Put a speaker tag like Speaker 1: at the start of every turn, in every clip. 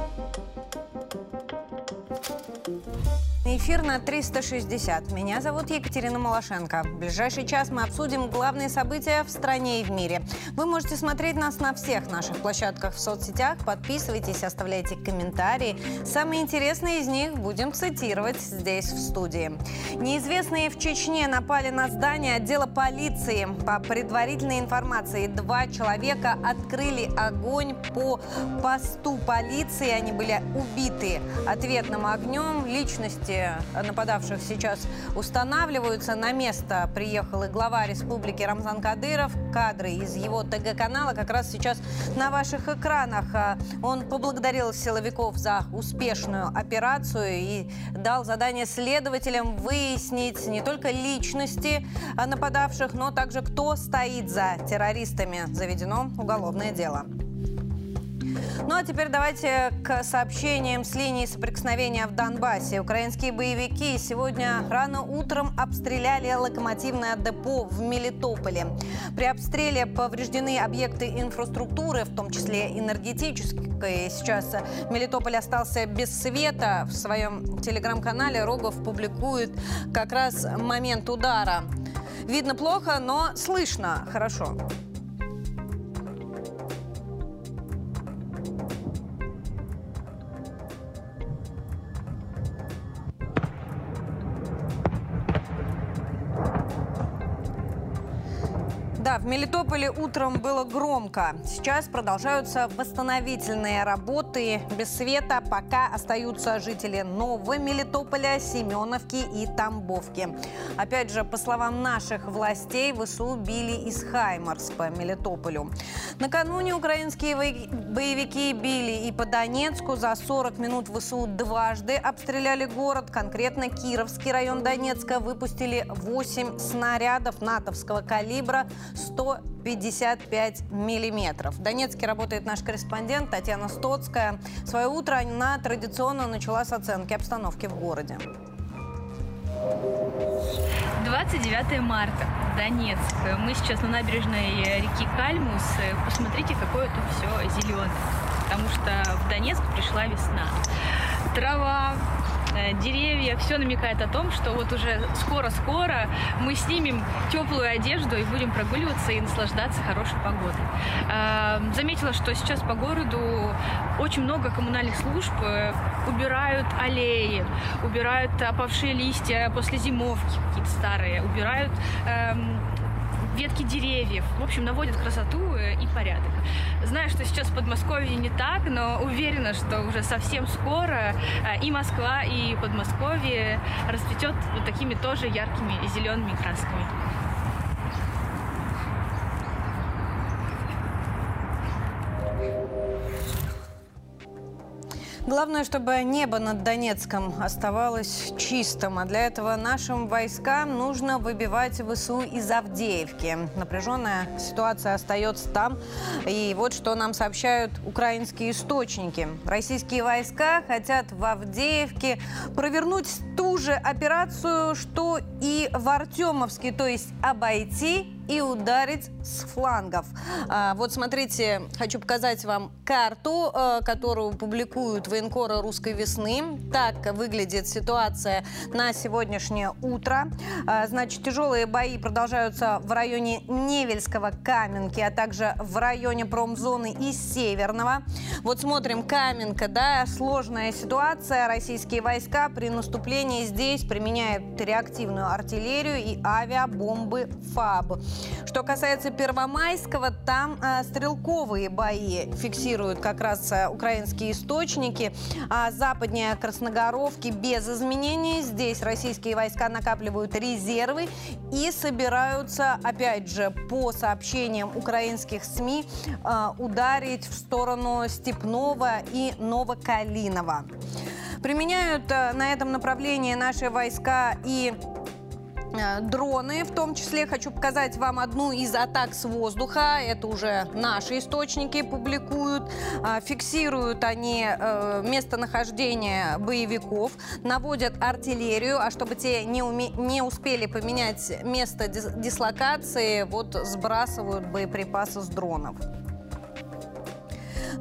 Speaker 1: Thank you. Эфир на 360. Меня зовут Екатерина Малашенко. В ближайший час мы обсудим главные события в стране и в мире. Вы можете смотреть нас на всех наших площадках в соцсетях. Подписывайтесь, оставляйте комментарии. Самые интересные из них будем цитировать здесь, в студии. Неизвестные в Чечне напали на здание отдела полиции. По предварительной информации, два человека открыли огонь по посту полиции. Они были убиты ответным огнем. Личности нападавших сейчас устанавливаются. На место приехал и глава республики Рамзан Кадыров. Кадры из его ТГ-канала как раз сейчас на ваших экранах. А, он поблагодарил силовиков за успешную операцию и дал задание следователям выяснить не только личности нападавших, но также кто стоит за террористами. Заведено уголовное дело. Ну а теперь давайте к сообщениям с линии соприкосновения в Донбассе. Украинские боевики сегодня рано утром обстреляли локомотивное депо в Мелитополе. При обстреле повреждены объекты инфраструктуры, в том числе энергетической. Сейчас Мелитополь остался без света. В своем телеграм-канале Рогов публикует как раз момент удара. Видно плохо, но слышно хорошо. Да, в Мелитополе утром было громко. Сейчас продолжаются восстановительные работы. Без света пока остаются жители Нового Мелитополя, Семеновки и Тамбовки. Опять же, по словам наших властей, ВСУ били из Хаймарс по Мелитополю. Накануне украинские боевики били и по Донецку. За 40 минут ВСУ дважды обстреляли город. Конкретно Кировский район Донецка выпустили 8 снарядов натовского калибра 155 миллиметров. В Донецке работает наш корреспондент Татьяна Стоцкая. Свое утро она традиционно начала с оценки обстановки в городе.
Speaker 2: 29 марта, Донецк. Мы сейчас на набережной реки Кальмус. Посмотрите, какое тут все зеленое. Потому что в Донецк пришла весна. Трава, деревья, все намекает о том, что вот уже скоро-скоро мы снимем теплую одежду и будем прогуливаться и наслаждаться хорошей погодой. Э, заметила, что сейчас по городу очень много коммунальных служб э, убирают аллеи, убирают опавшие листья после зимовки какие-то старые, убирают эм, ветки деревьев. В общем, наводят красоту э, и порядок. Знаю, что сейчас в Подмосковье не так, но уверена, что уже совсем скоро э, и Москва, и Подмосковье расцветет вот такими тоже яркими зелеными красками.
Speaker 1: Главное, чтобы небо над Донецком оставалось чистым. А для этого нашим войскам нужно выбивать ВСУ из Авдеевки. Напряженная ситуация остается там. И вот что нам сообщают украинские источники. Российские войска хотят в Авдеевке провернуть ту же операцию, что и в Артемовске, то есть обойти и ударить с флангов. А, вот смотрите, хочу показать вам карту, а, которую публикуют военкоры «Русской весны». Так выглядит ситуация на сегодняшнее утро. А, значит, тяжелые бои продолжаются в районе Невельского, Каменки, а также в районе промзоны и Северного. Вот смотрим, Каменка, да, сложная ситуация. Российские войска при наступлении здесь применяют реактивную артиллерию и авиабомбы ФАБ. Что касается Первомайского, там а, стрелковые бои фиксируют как раз а, украинские источники. А западнее Красногоровки без изменений. Здесь российские войска накапливают резервы и собираются, опять же, по сообщениям украинских СМИ, а, ударить в сторону Степного и Новокалинова. Применяют а, на этом направлении наши войска и дроны, в том числе хочу показать вам одну из атак с воздуха. Это уже наши источники публикуют. Э, фиксируют они э, местонахождение боевиков, наводят артиллерию, а чтобы те не, уме... не успели поменять место дислокации, вот сбрасывают боеприпасы с дронов.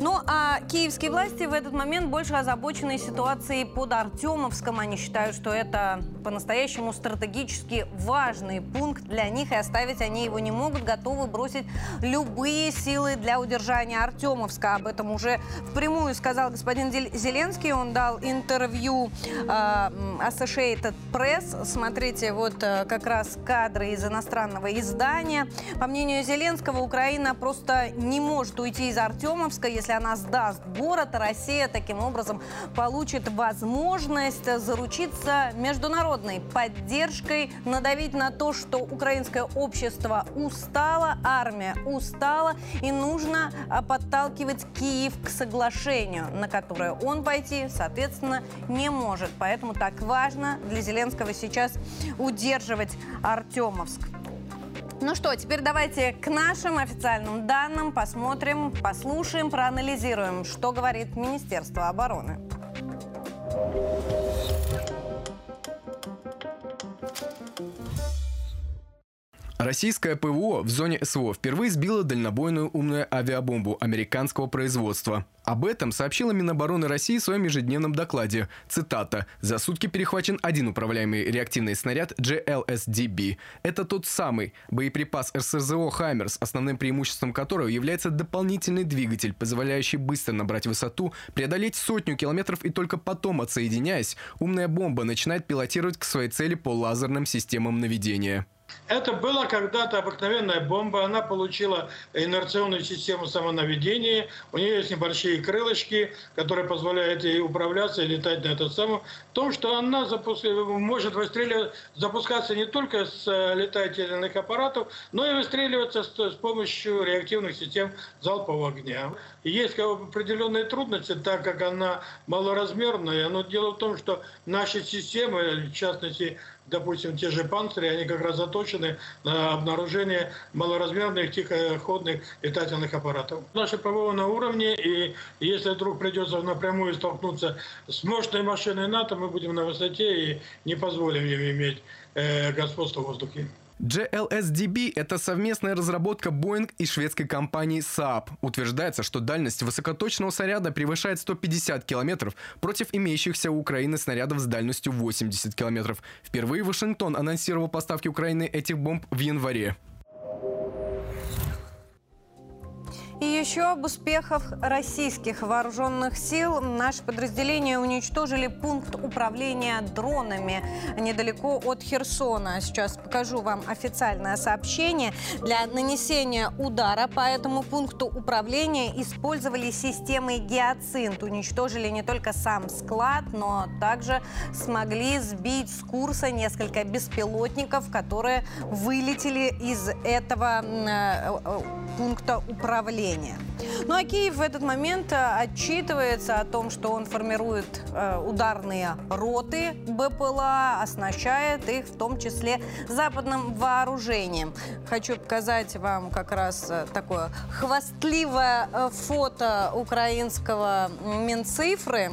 Speaker 1: Ну, а киевские власти в этот момент больше озабочены ситуацией под Артемовском. Они считают, что это по-настоящему стратегически важный пункт для них, и оставить они его не могут, готовы бросить любые силы для удержания Артемовска. Об этом уже впрямую сказал господин Зеленский. Он дал интервью э, Associated Press. Смотрите, вот э, как раз кадры из иностранного издания. По мнению Зеленского, Украина просто не может уйти из Артемовска, если если она сдаст город, Россия таким образом получит возможность заручиться международной поддержкой, надавить на то, что украинское общество устало, армия устала, и нужно а, подталкивать Киев к соглашению, на которое он пойти, соответственно, не может. Поэтому так важно для Зеленского сейчас удерживать Артемовск. Ну что, теперь давайте к нашим официальным данным посмотрим, послушаем, проанализируем, что говорит Министерство обороны.
Speaker 3: Российское ПВО в зоне СВО впервые сбило дальнобойную умную авиабомбу американского производства. Об этом сообщила Минобороны России в своем ежедневном докладе. Цитата. «За сутки перехвачен один управляемый реактивный снаряд GLSDB. Это тот самый боеприпас РСЗО «Хаймерс», основным преимуществом которого является дополнительный двигатель, позволяющий быстро набрать высоту, преодолеть сотню километров и только потом, отсоединяясь, умная бомба начинает пилотировать к своей цели по лазерным системам наведения.
Speaker 4: Это была когда-то обыкновенная бомба. Она получила инерционную систему самонаведения. У нее есть небольшие крылышки, которые позволяют ей управляться и летать на этот самый. В том, что она запуск... может выстреливать, запускаться не только с э, летательных аппаратов, но и выстреливаться с, с помощью реактивных систем залпового огня. Есть определенные трудности, так как она малоразмерная. Но дело в том, что наши системы, в частности, допустим, те же панцири, они как раз заточены на обнаружение малоразмерных тихоходных летательных аппаратов. Наши ПВО на уровне, и если вдруг придется напрямую столкнуться с мощной машиной НАТО, мы будем на высоте и не позволим им иметь э, господство в воздухе.
Speaker 3: GLSDB – это совместная разработка Boeing и шведской компании Saab. Утверждается, что дальность высокоточного снаряда превышает 150 километров против имеющихся у Украины снарядов с дальностью 80 километров. Впервые Вашингтон анонсировал поставки Украины этих бомб в январе.
Speaker 1: И еще об успехах российских вооруженных сил. Наши подразделения уничтожили пункт управления дронами недалеко от Херсона. Сейчас покажу вам официальное сообщение. Для нанесения удара по этому пункту управления использовали системы «Геоцинт». Уничтожили не только сам склад, но также смогли сбить с курса несколько беспилотников, которые вылетели из этого э, э, пункта управления населения. Ну а Киев в этот момент э, отчитывается о том, что он формирует э, ударные роты БПЛА, оснащает их в том числе западным вооружением. Хочу показать вам как раз э, такое хвастливое фото украинского Минцифры.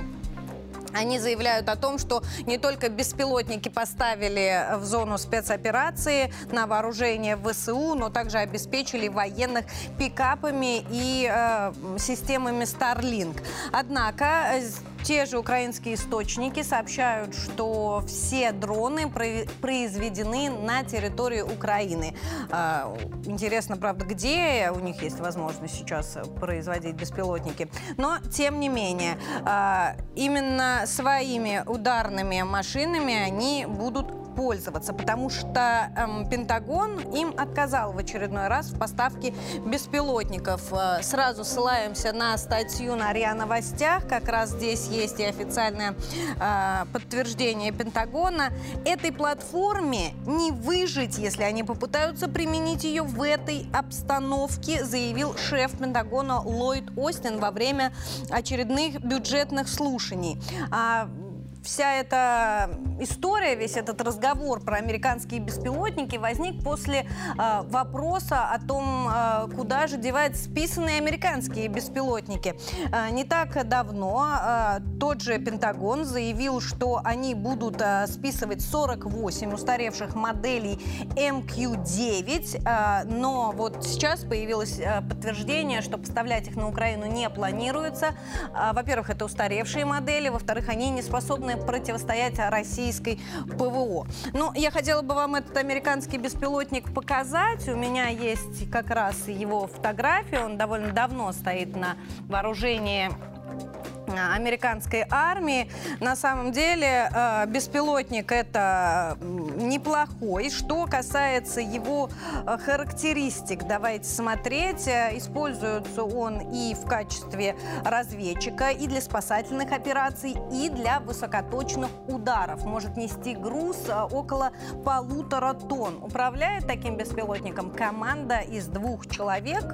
Speaker 1: Они заявляют о том, что не только беспилотники поставили в зону спецоперации на вооружение ВСУ, но также обеспечили военных пикапами и э, системами Starlink. Однако э, те же украинские источники сообщают, что все дроны произведены на территории Украины. А, интересно, правда, где у них есть возможность сейчас производить беспилотники. Но, тем не менее, а, именно своими ударными машинами они будут пользоваться, потому что эм, Пентагон им отказал в очередной раз в поставке беспилотников. Э, сразу ссылаемся на статью на РИА Новостях. Как раз здесь есть и официальное э, подтверждение Пентагона. Этой платформе не выжить, если они попытаются применить ее в этой обстановке, заявил шеф Пентагона Ллойд Остин во время очередных бюджетных слушаний. А вся эта история, весь этот разговор про американские беспилотники возник после э, вопроса о том, э, куда же девать списанные американские беспилотники. Э, не так давно э, тот же Пентагон заявил, что они будут э, списывать 48 устаревших моделей MQ-9, э, но вот сейчас появилось э, подтверждение, что поставлять их на Украину не планируется. Э, во-первых, это устаревшие модели, во-вторых, они не способны противостоять российской ПВО. Ну, я хотела бы вам этот американский беспилотник показать. У меня есть как раз его фотография. Он довольно давно стоит на вооружении американской армии. На самом деле э, беспилотник это неплохой. Что касается его э, характеристик, давайте смотреть. Э, используется он и в качестве разведчика, и для спасательных операций, и для высокоточных ударов. Может нести груз около полутора тонн. Управляет таким беспилотником команда из двух человек,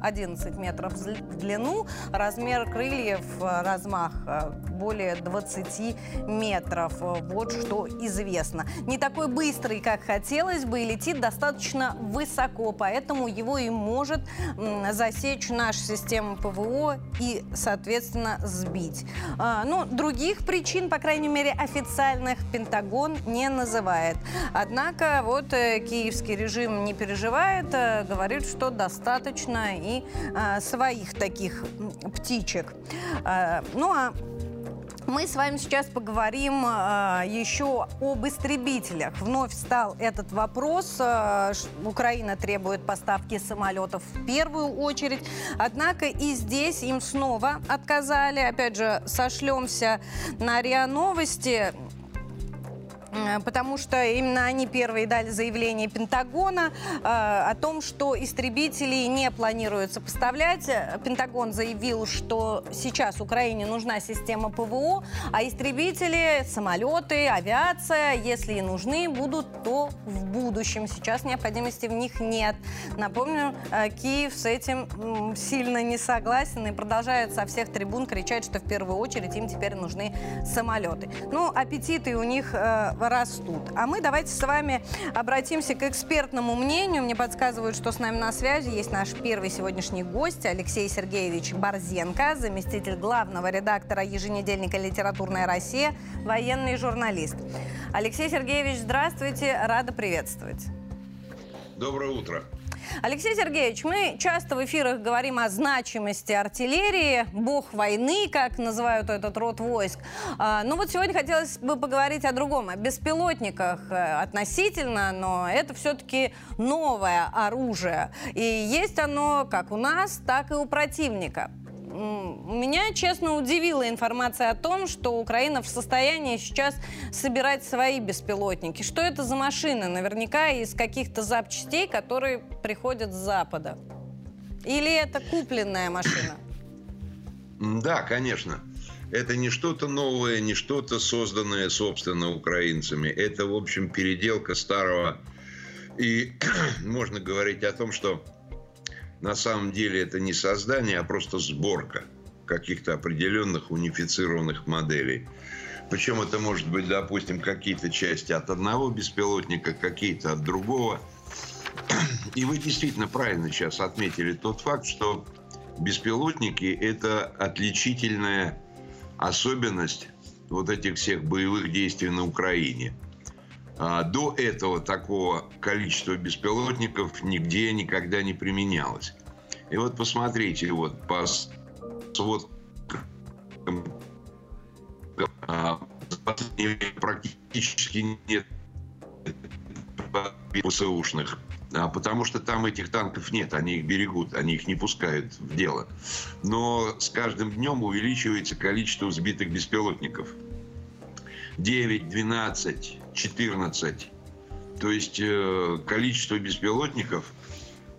Speaker 1: 11 метров в длину, размер крыльев, размах э, более 20 метров. Вот что известно. Не такой быстрый, как хотелось бы, и летит достаточно высоко, поэтому его и может засечь наша система ПВО и, соответственно, сбить. А, ну, других причин, по крайней мере, официальных Пентагон не называет. Однако вот э, киевский режим не переживает, э, говорит, что достаточно и своих таких птичек. Ну а мы с вами сейчас поговорим э, еще об истребителях. Вновь встал этот вопрос. Э, Украина требует поставки самолетов в первую очередь. Однако и здесь им снова отказали. Опять же, сошлемся на РИА Новости. Э, потому что именно они первые дали заявление Пентагона э, о том, что истребителей не планируется поставлять. Пентагон заявил, что сейчас Украине нужна система ПВО, а истребители, самолеты, авиация, если и нужны будут, то в будущем. Сейчас необходимости в них нет. Напомню, э, Киев с этим сильно не согласен и продолжает со всех трибун кричать, что в первую очередь им теперь нужны самолеты. Ну, аппетиты у них э, растут. А мы давайте с вами обратимся к экспертному мнению. Мне подсказывают, что с нами на связи есть наш первый сегодняшний гость Алексей Сергеевич Борзенко, заместитель главного редактора еженедельника «Литературная Россия», военный журналист. Алексей Сергеевич, здравствуйте, рада приветствовать.
Speaker 5: Доброе утро.
Speaker 1: Алексей Сергеевич, мы часто в эфирах говорим о значимости артиллерии, бог войны, как называют этот род войск. А, но вот сегодня хотелось бы поговорить о другом, о беспилотниках э, относительно, но это все-таки новое оружие. И есть оно как у нас, так и у противника. Меня, честно, удивила информация о том, что Украина в состоянии сейчас собирать свои беспилотники. Что это за машины? Наверняка из каких-то запчастей, которые приходят с Запада. Или это купленная машина?
Speaker 5: Да, конечно. Это не что-то новое, не что-то созданное, собственно, украинцами. Это, в общем, переделка старого. И можно говорить о том, что на самом деле это не создание, а просто сборка каких-то определенных унифицированных моделей. Причем это может быть, допустим, какие-то части от одного беспилотника, какие-то от другого. И вы действительно правильно сейчас отметили тот факт, что беспилотники – это отличительная особенность вот этих всех боевых действий на Украине – а, до этого такого количества беспилотников нигде никогда не применялось. И вот посмотрите, вот по вот а, практически нет ПСУшных, а, потому что там этих танков нет, они их берегут, они их не пускают в дело. Но с каждым днем увеличивается количество сбитых беспилотников. 9, 12, 14. То есть э, количество беспилотников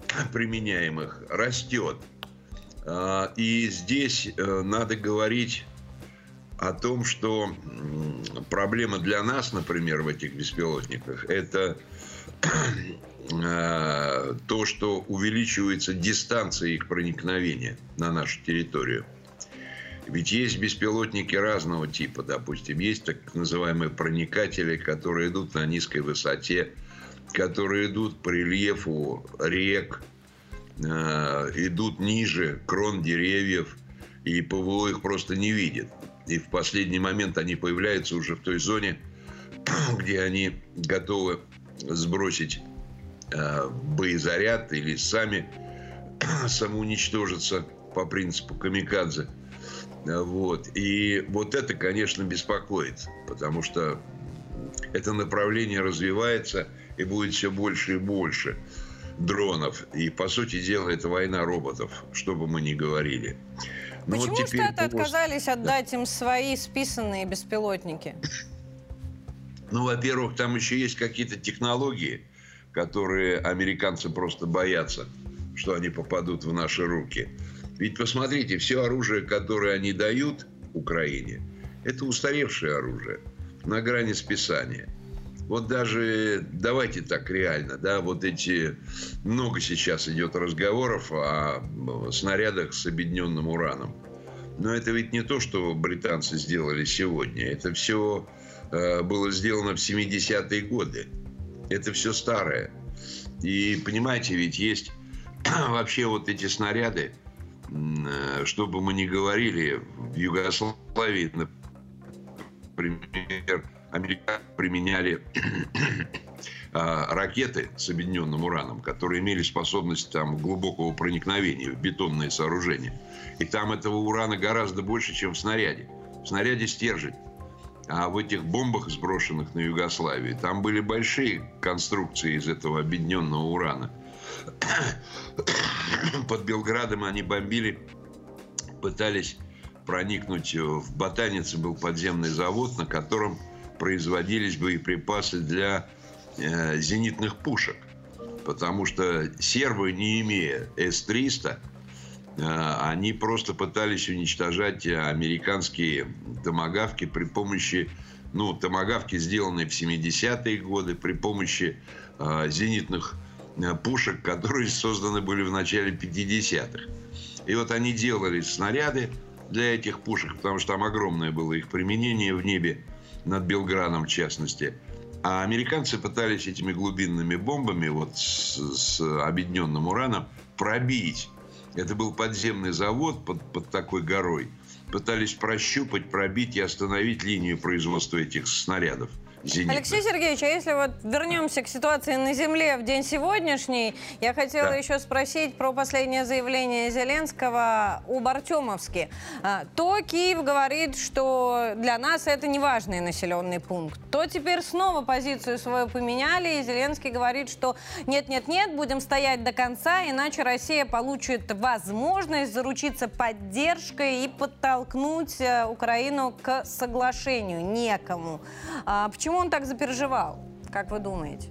Speaker 5: применяемых растет. А, и здесь э, надо говорить о том, что проблема для нас, например, в этих беспилотниках, это э, то, что увеличивается дистанция их проникновения на нашу территорию. Ведь есть беспилотники разного типа, допустим, есть так называемые проникатели, которые идут на низкой высоте, которые идут по рельефу рек, э, идут ниже крон деревьев, и ПВО их просто не видит. И в последний момент они появляются уже в той зоне, где они готовы сбросить э, боезаряд или сами самоуничтожиться по принципу камикадзе. Вот. И вот это, конечно, беспокоит, потому что это направление развивается и будет все больше и больше дронов. И, по сути дела, это война роботов, что бы мы ни говорили.
Speaker 1: Но ну, Почему вот Штаты отказались отдать им свои списанные беспилотники?
Speaker 5: Ну, во-первых, там еще есть какие-то технологии, которые американцы просто боятся, что они попадут в наши руки. Ведь посмотрите, все оружие, которое они дают Украине, это устаревшее оружие на грани списания. Вот даже, давайте так реально, да, вот эти, много сейчас идет разговоров о снарядах с объединенным ураном. Но это ведь не то, что британцы сделали сегодня. Это все э, было сделано в 70-е годы. Это все старое. И понимаете, ведь есть вообще вот эти снаряды, что бы мы ни говорили, в Югославии, например, американцы применяли а, ракеты с объединенным ураном, которые имели способность там, глубокого проникновения в бетонные сооружения. И там этого урана гораздо больше, чем в снаряде. В снаряде стержень. А в этих бомбах, сброшенных на Югославию, там были большие конструкции из этого объединенного урана – под Белградом они бомбили, пытались проникнуть в Ботанице, был подземный завод, на котором производились боеприпасы для э, зенитных пушек. Потому что сербы, не имея С-300, э, они просто пытались уничтожать американские томогавки при помощи, ну, томогавки, сделанные в 70-е годы, при помощи э, зенитных Э, пушек, которые созданы были в начале 50-х. И вот они делали снаряды для этих пушек, потому что там огромное было их применение в небе, над Белградом в частности. А американцы пытались этими глубинными бомбами, вот с, с объединенным ураном, пробить. Это был подземный завод под, под такой горой. Пытались прощупать, пробить и остановить линию производства этих снарядов –
Speaker 1: зенитных. Алексей Сергеевич, а если вот вернемся к ситуации на земле в день сегодняшний, я хотела да. еще спросить про последнее заявление Зеленского об Артемовске. А, то Киев говорит, что для нас это не важный населенный пункт, то теперь снова позицию свою поменяли, и Зеленский говорит, что нет-нет-нет, будем стоять до конца, иначе Россия получит возможность заручиться поддержкой и подтолкнуть э, Украину к соглашению. Некому. А почему Почему он так запереживал, как вы думаете?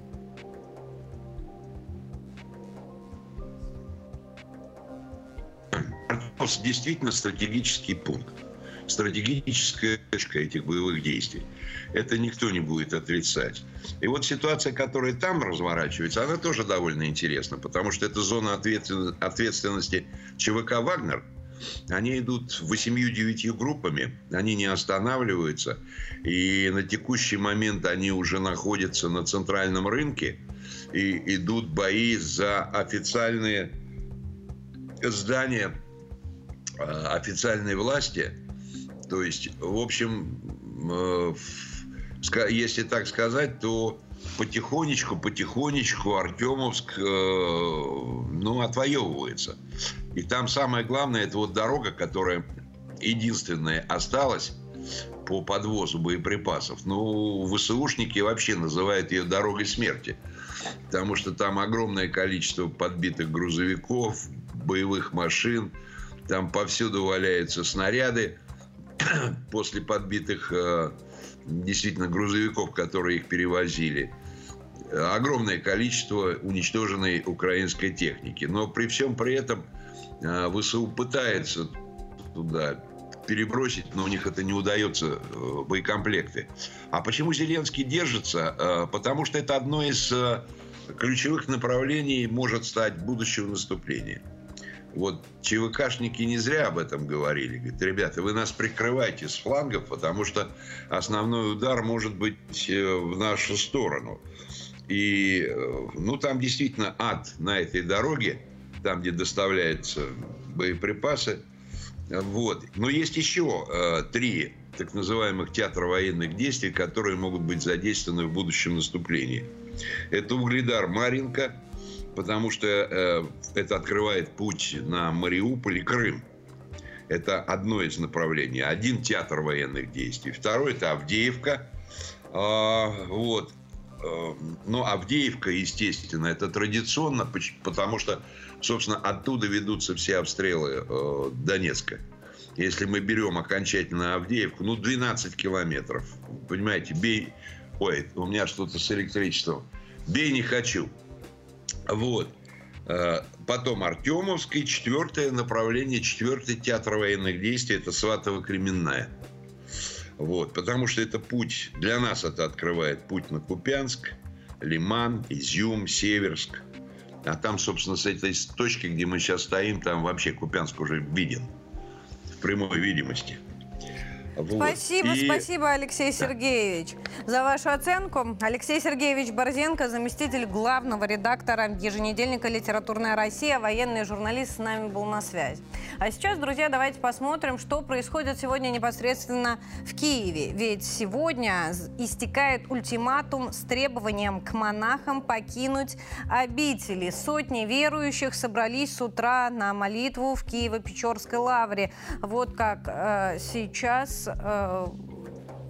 Speaker 5: действительно стратегический пункт, стратегическая точка этих боевых действий. Это никто не будет отрицать. И вот ситуация, которая там разворачивается, она тоже довольно интересна, потому что это зона ответственности ЧВК «Вагнер», они идут восемью-девятью группами, они не останавливаются. И на текущий момент они уже находятся на центральном рынке и идут бои за официальные здания а, официальной власти. То есть, в общем, э, если так сказать, то потихонечку, потихонечку Артемовск, э, ну, отвоевывается. И там самое главное, это вот дорога, которая единственная осталась по подвозу боеприпасов. Ну, ВСУшники вообще называют ее дорогой смерти. Потому что там огромное количество подбитых грузовиков, боевых машин. Там повсюду валяются снаряды после подбитых э, действительно грузовиков, которые их перевозили огромное количество уничтоженной украинской техники. Но при всем при этом а, ВСУ пытается туда перебросить, но у них это не удается, э, боекомплекты. А почему Зеленский держится? А, потому что это одно из э, ключевых направлений может стать будущего наступления. Вот ЧВКшники не зря об этом говорили. Говорят, ребята, вы нас прикрываете с флангов, потому что основной удар может быть э, в нашу сторону. И, э, ну, там действительно ад на этой дороге, там, где доставляются боеприпасы. Вот. Но есть еще э, три так называемых театра военных действий, которые могут быть задействованы в будущем наступлении. Это угледар Маринка, потому что э, это открывает путь на Мариуполь и Крым. Это одно из направлений. Один театр военных действий. Второй – это Авдеевка. А, вот. Э, но Авдеевка, естественно, это традиционно, потому что, собственно, оттуда ведутся все обстрелы э, Донецка. Если мы берем окончательно Авдеевку, ну, 12 километров. Понимаете, бей... Ой, у меня что-то с электричеством. Бей не хочу. Вот. Э, потом Артемовский, четвертое направление, четвертый театр военных действий – это Сватово-Кременная. Вот, потому что это путь, для нас это открывает путь на Купянск, Лиман, Изюм, Северск. А там, собственно, с этой точки, где мы сейчас стоим, там вообще Купянск уже виден в прямой видимости.
Speaker 1: Вот. Спасибо, и... спасибо, Алексей. Сергеевич, за вашу оценку. Алексей Сергеевич Борзенко, заместитель главного редактора еженедельника «Литературная Россия», военный журналист с нами был на связи. А сейчас, друзья, давайте посмотрим, что происходит сегодня непосредственно в Киеве. Ведь сегодня истекает ультиматум с требованием к монахам покинуть обители. Сотни верующих собрались с утра на молитву в Киево-Печорской лавре. Вот как э, сейчас э,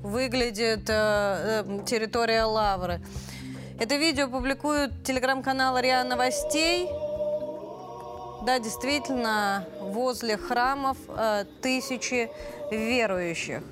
Speaker 1: выглядит э, э, территория Лавры. Это видео публикует телеграм-канал РИА Новостей. Да, действительно, возле храмов э, тысячи верующих.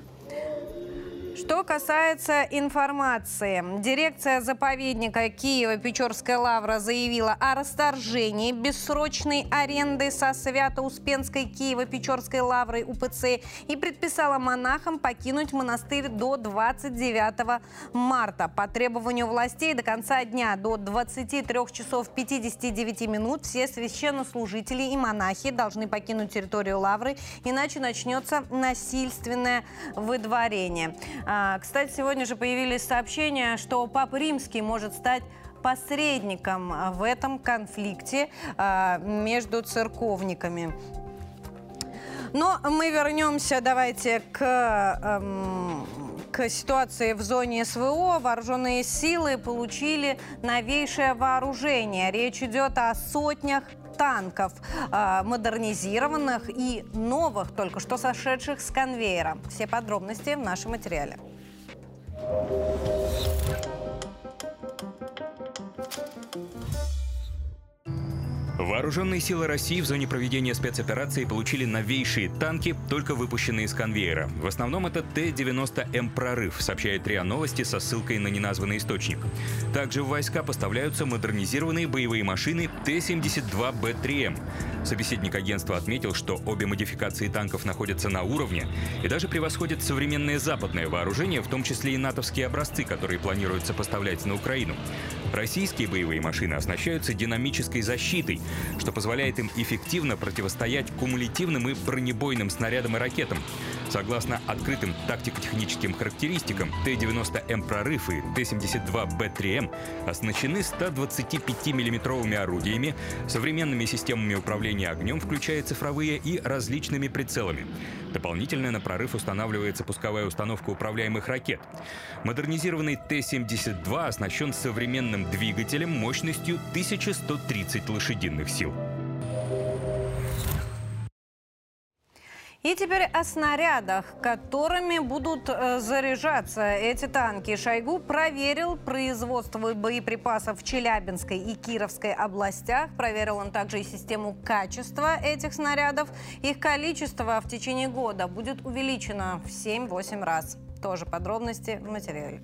Speaker 1: Что касается информации, дирекция заповедника Киева-Печорская лавра заявила о расторжении бессрочной аренды со Свято-Успенской Киево-Печорской лаврой УПЦ и предписала монахам покинуть монастырь до 29 марта. По требованию властей до конца дня до 23 часов 59 минут все священнослужители и монахи должны покинуть территорию лавры, иначе начнется насильственное выдворение. А, кстати, сегодня же появились сообщения, что Папа Римский может стать посредником в этом конфликте а, между церковниками. Но мы вернемся, давайте, к, эм, к ситуации в зоне СВО. Вооруженные силы получили новейшее вооружение. Речь идет о сотнях танков, э, модернизированных и новых, только что сошедших с конвейера. Все подробности в нашем материале.
Speaker 6: Вооруженные силы России в зоне проведения спецоперации получили новейшие танки, только выпущенные из конвейера. В основном это Т-90М «Прорыв», сообщает РИА Новости со ссылкой на неназванный источник. Также в войска поставляются модернизированные боевые машины Т-72Б3М. Собеседник агентства отметил, что обе модификации танков находятся на уровне и даже превосходят современное западное вооружение, в том числе и натовские образцы, которые планируется поставлять на Украину. Российские боевые машины оснащаются динамической защитой, что позволяет им эффективно противостоять кумулятивным и бронебойным снарядам и ракетам. Согласно открытым тактико-техническим характеристикам, Т-90М «Прорыв» и Т-72Б3М оснащены 125 миллиметровыми орудиями, современными системами управления огнем, включая цифровые, и различными прицелами. Дополнительно на «Прорыв» устанавливается пусковая установка управляемых ракет. Модернизированный Т-72 оснащен современным двигателем мощностью 1130 лошадиных вооруженных сил.
Speaker 1: И теперь о снарядах, которыми будут э, заряжаться эти танки. Шойгу проверил производство боеприпасов в Челябинской и Кировской областях. Проверил он также и систему качества этих снарядов. Их количество в течение года будет увеличено в 7-8 раз. Тоже подробности в материале.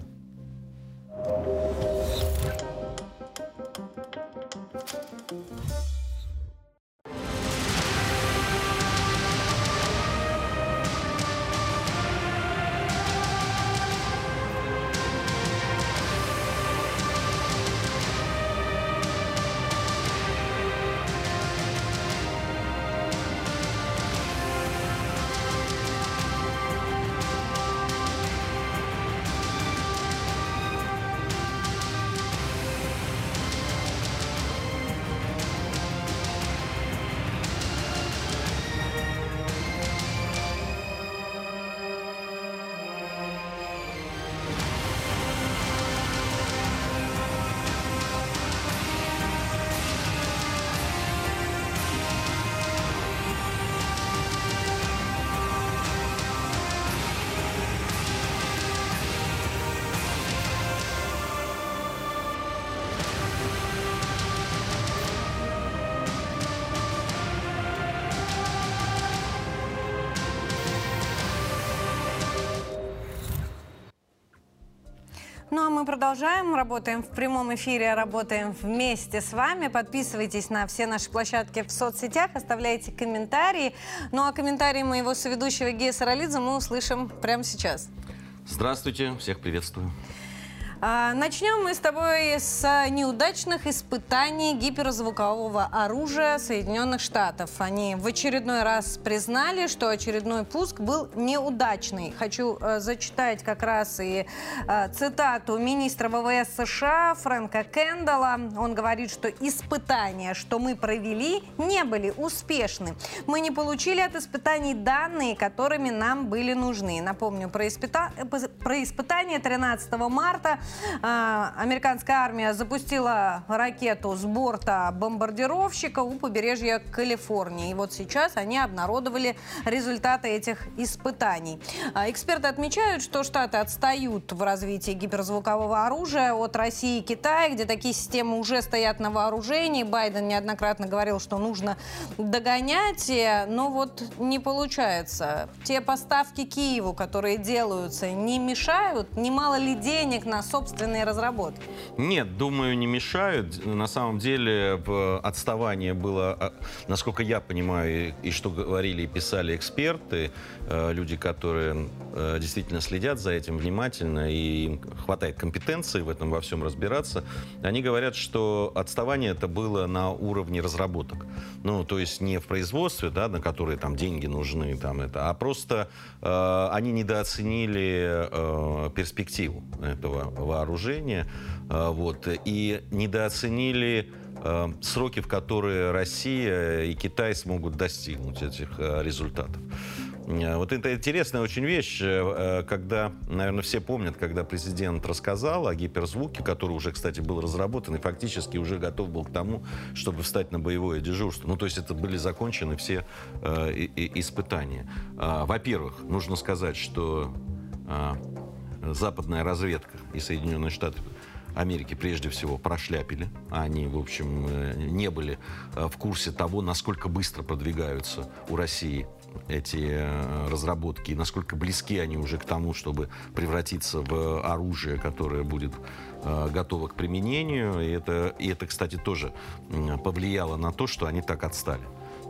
Speaker 1: Мы продолжаем, работаем в прямом эфире, работаем вместе с вами. Подписывайтесь на все наши площадки в соцсетях, оставляйте комментарии. Ну а комментарии моего соведущего Гея Саралидзе мы услышим прямо сейчас.
Speaker 7: Здравствуйте, всех приветствую.
Speaker 1: А, начнем мы с тобой с неудачных испытаний гиперзвукового оружия Соединенных Штатов. Они в очередной раз признали, что очередной пуск был неудачный. Хочу э, зачитать как раз и э, цитату министра ВВС США Фрэнка Кендалла. Он говорит, что испытания, что мы провели, не были успешны. Мы не получили от испытаний данные, которыми нам были нужны. Напомню, про, испыта... про испытания 13 марта американская армия запустила ракету с борта бомбардировщика у побережья Калифорнии. И вот сейчас они обнародовали результаты этих испытаний. А, эксперты отмечают, что Штаты отстают в развитии гиперзвукового оружия от России и Китая, где такие системы уже стоят на вооружении. Байден неоднократно говорил, что нужно догонять, но вот не получается. Те поставки Киеву, которые делаются, не мешают? Немало ли денег на собственность собственные разработки?
Speaker 7: Нет, думаю, не мешают. На самом деле отставание было, а, насколько я понимаю, и что говорили и писали эксперты, э, люди, которые э, действительно следят за этим внимательно, и им хватает компетенции в этом во всем разбираться, они говорят, что отставание это было на уровне разработок. Ну, то есть не в производстве, да, на которые там деньги нужны, там это, а просто э, они недооценили э, перспективу этого вооружения, э, вот, и недооценили э, сроки, в которые Россия и Китай смогут достигнуть этих э, результатов. Вот это интересная очень вещь, когда, наверное, все помнят, когда президент рассказал о гиперзвуке, который уже, кстати, был разработан и фактически уже готов был к тому, чтобы встать на боевое дежурство. Ну, то есть это были закончены все испытания. Во-первых, нужно сказать, что западная разведка и Соединенные Штаты Америки прежде всего прошляпили. Они, в общем, э, не были э, в курсе того, насколько быстро продвигаются у России эти э, разработки, и насколько близки они уже к тому, чтобы превратиться в оружие, которое будет готово к применению. И это, и это, кстати, тоже повлияло на то, что они так отстали.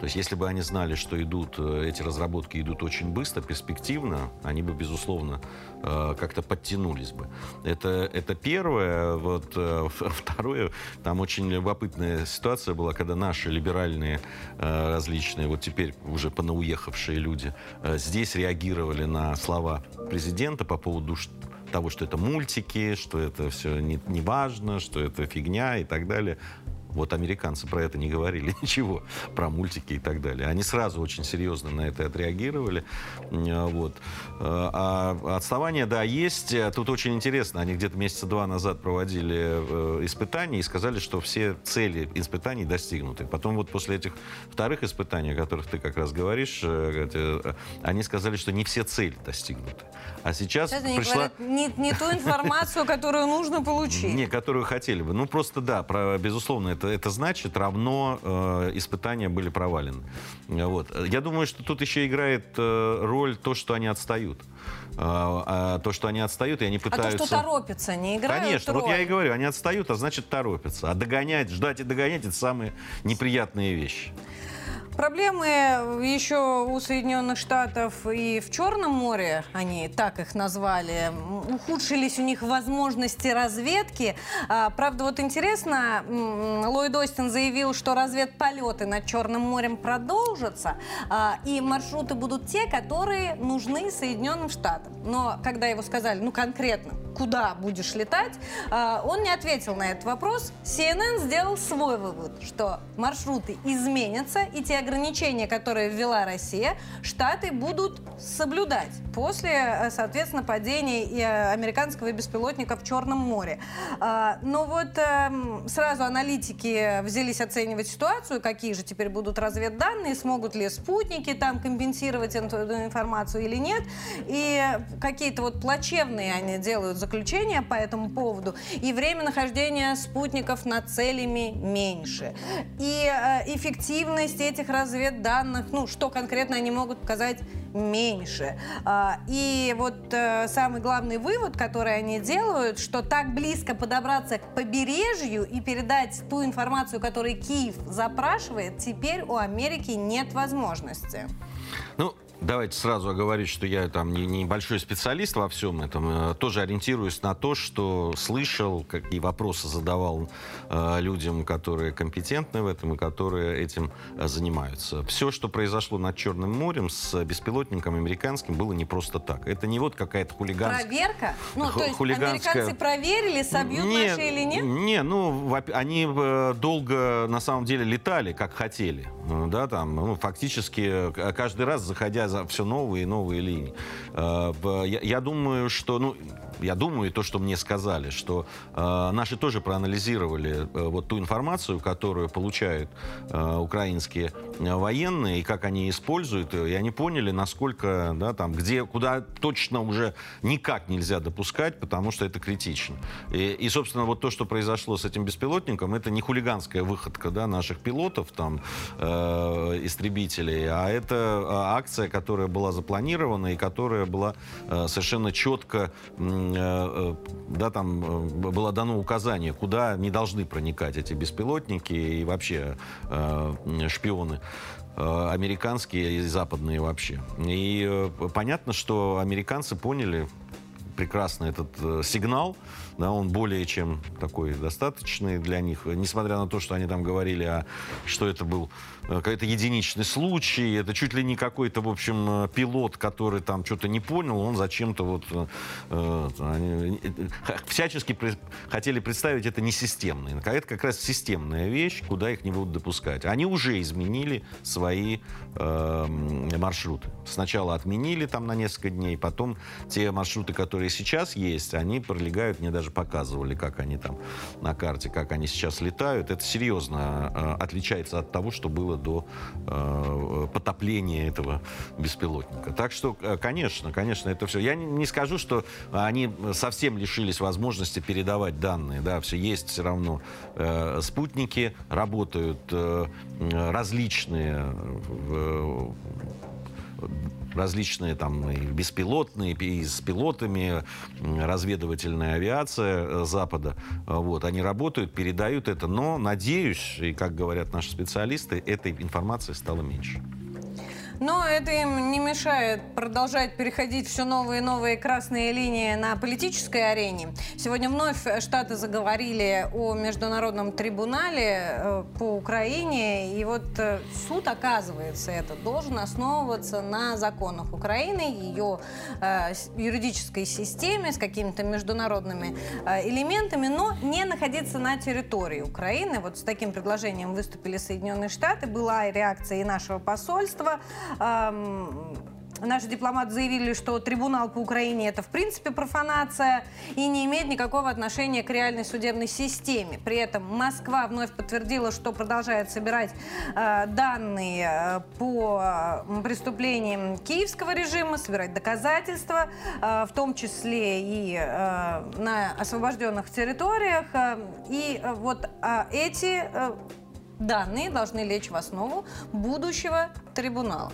Speaker 7: То есть, если бы они знали, что идут, э, эти разработки идут очень быстро, перспективно, они бы, безусловно, э, как-то подтянулись бы. Это, это первое. Вот, э, второе, там очень любопытная ситуация была, когда наши либеральные различные, вот теперь уже понауехавшие люди, здесь реагировали на слова президента по поводу того, что это мультики, что это все не, не важно, что это фигня и так далее. Вот американцы про это не говорили ничего, про мультики и так далее. Они сразу очень серьезно на это отреагировали. Вот. А отставание, да, есть. Тут очень интересно. Они где-то месяца два назад проводили э, испытания и сказали, что все цели испытаний достигнуты. Потом вот после этих вторых испытаний, о которых ты как раз говоришь, э, э, они сказали, что не все цели достигнуты. А сейчас
Speaker 1: Сейчас
Speaker 7: пришла...
Speaker 1: не, не ту информацию, которую нужно получить.
Speaker 7: Не, которую хотели бы. Ну, просто да, про, безусловно, это, это значит равно э, испытания были провалены. Вот. Я думаю, что тут еще играет э, роль то, что они отстают. А, а, то, что они отстают, и они пытаются... А
Speaker 1: то, что торопятся, не играют
Speaker 7: Конечно,
Speaker 1: роль.
Speaker 7: вот я и говорю, они отстают, а значит торопятся. А догонять, ждать и догонять – это самые неприятные вещи.
Speaker 1: Проблемы еще у Соединенных Штатов и в Черном море, они так их назвали, ухудшились у них возможности разведки. А, правда, вот интересно, Ллойд Остин заявил, что разведполеты над Черным морем продолжатся, а, и маршруты будут те, которые нужны Соединенным Штатам. Но когда его сказали, ну конкретно, куда будешь летать, а, он не ответил на этот вопрос. CNN сделал свой вывод, что маршруты изменятся, и те ограничения, которые ввела Россия, Штаты будут соблюдать после, э, соответственно, падения э, американского беспилотника в Черном море. А, но вот эм, сразу аналитики взялись оценивать ситуацию, какие же теперь будут разведданные, смогут ли спутники там компенсировать эту информацию или нет. И какие-то вот плачевные они делают заключения по этому поводу. И время нахождения спутников над целями меньше. И э, эффективность этих разведданных, ну, что конкретно они могут показать, меньше. А, и вот э, самый главный вывод, который они делают, что так близко подобраться к побережью и передать ту информацию, которую Киев запрашивает, теперь у Америки нет возможности.
Speaker 7: Ну, Давайте сразу оговорить, что я там не, не большой специалист во всем этом. Э, тоже ориентируюсь на то, что слышал, какие вопросы задавал э, людям, которые компетентны в этом и которые этим э, занимаются. Все, что произошло над Черным морем с беспилотником американским, было не просто так. Это не вот какая-то хулиганская...
Speaker 1: Проверка? Ну, то есть хулиганская... американцы проверили, собьют не, наши или нет?
Speaker 7: Не, ну, они э, долго, на самом деле, летали, как хотели. Ну, да, там, ну, фактически э, каждый раз, заходя за все новые и новые линии. Э, я, я думаю, что, ну, я думаю, то, что мне сказали, что э, наши тоже проанализировали э, вот ту информацию, которую получают э, украинские военные, и как они используют ее, и они поняли, насколько, да, там, где, куда точно уже никак нельзя допускать, потому что это критично. И, и собственно, вот то, что произошло с этим беспилотником, это не хулиганская выходка, да, наших пилотов, там, э, истребителей, а это акция, которая была запланирована и которая была э, совершенно четко Э, э, да, там э, было дано указание, куда не должны проникать эти беспилотники и вообще шпионы американские и западные вообще. И понятно, что американцы поняли прекрасно этот сигнал, да, он более чем такой достаточный для них, несмотря на то, что они там говорили, а, что это был Э, какой-то единичный случай, это чуть ли не какой-то, в общем, э, пилот, который там что-то не понял, он зачем-то вот э, они, всячески при, хотели представить это не системное. Это как раз системная вещь, куда их не будут допускать. Они уже изменили свои э, маршруты. Сначала отменили там на несколько дней, потом те маршруты, которые сейчас есть, они пролегают, мне даже показывали, как они там на карте, как они сейчас летают. Это серьезно э, отличается от того, что было до э, потопления этого беспилотника. Так что, э, конечно, конечно, это все. Я не, не скажу, что они совсем лишились возможности передавать данные. Да, все есть все равно э, спутники, работают э, различные э, различные там и беспилотные, и с пилотами, разведывательная авиация э, Запада. Вот, они работают, передают это, но, надеюсь, и как говорят наши специалисты, этой информации стало меньше.
Speaker 1: Но это им не мешает продолжать переходить все новые и новые красные линии на политической арене. Сегодня вновь Штаты заговорили о международном трибунале э, по Украине. И вот э, суд, оказывается, это должен основываться на законах Украины, ее э, юридической системе с какими-то международными элементами, но не находиться на территории Украины. Вот с таким предложением выступили Соединенные Штаты. Была реакция и нашего посольства. Наши дипломаты заявили, что трибунал по Украине это в принципе профанация и не имеет никакого отношения к реальной судебной системе. При этом Москва вновь подтвердила, что продолжает собирать э, данные э, по преступлениям киевского режима, собирать доказательства, э, в том числе и э, на освобожденных территориях. Э, и э, вот э, эти э, данные должны лечь в основу будущего трибунала.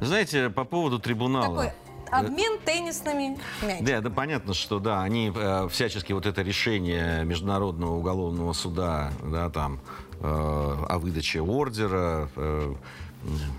Speaker 7: Знаете, по поводу трибунала... Такой
Speaker 1: обмен теннисными мячиками.
Speaker 7: Да, да, понятно, что да, они э, всячески вот это решение Международного уголовного суда, да, там, э, о выдаче ордера, э,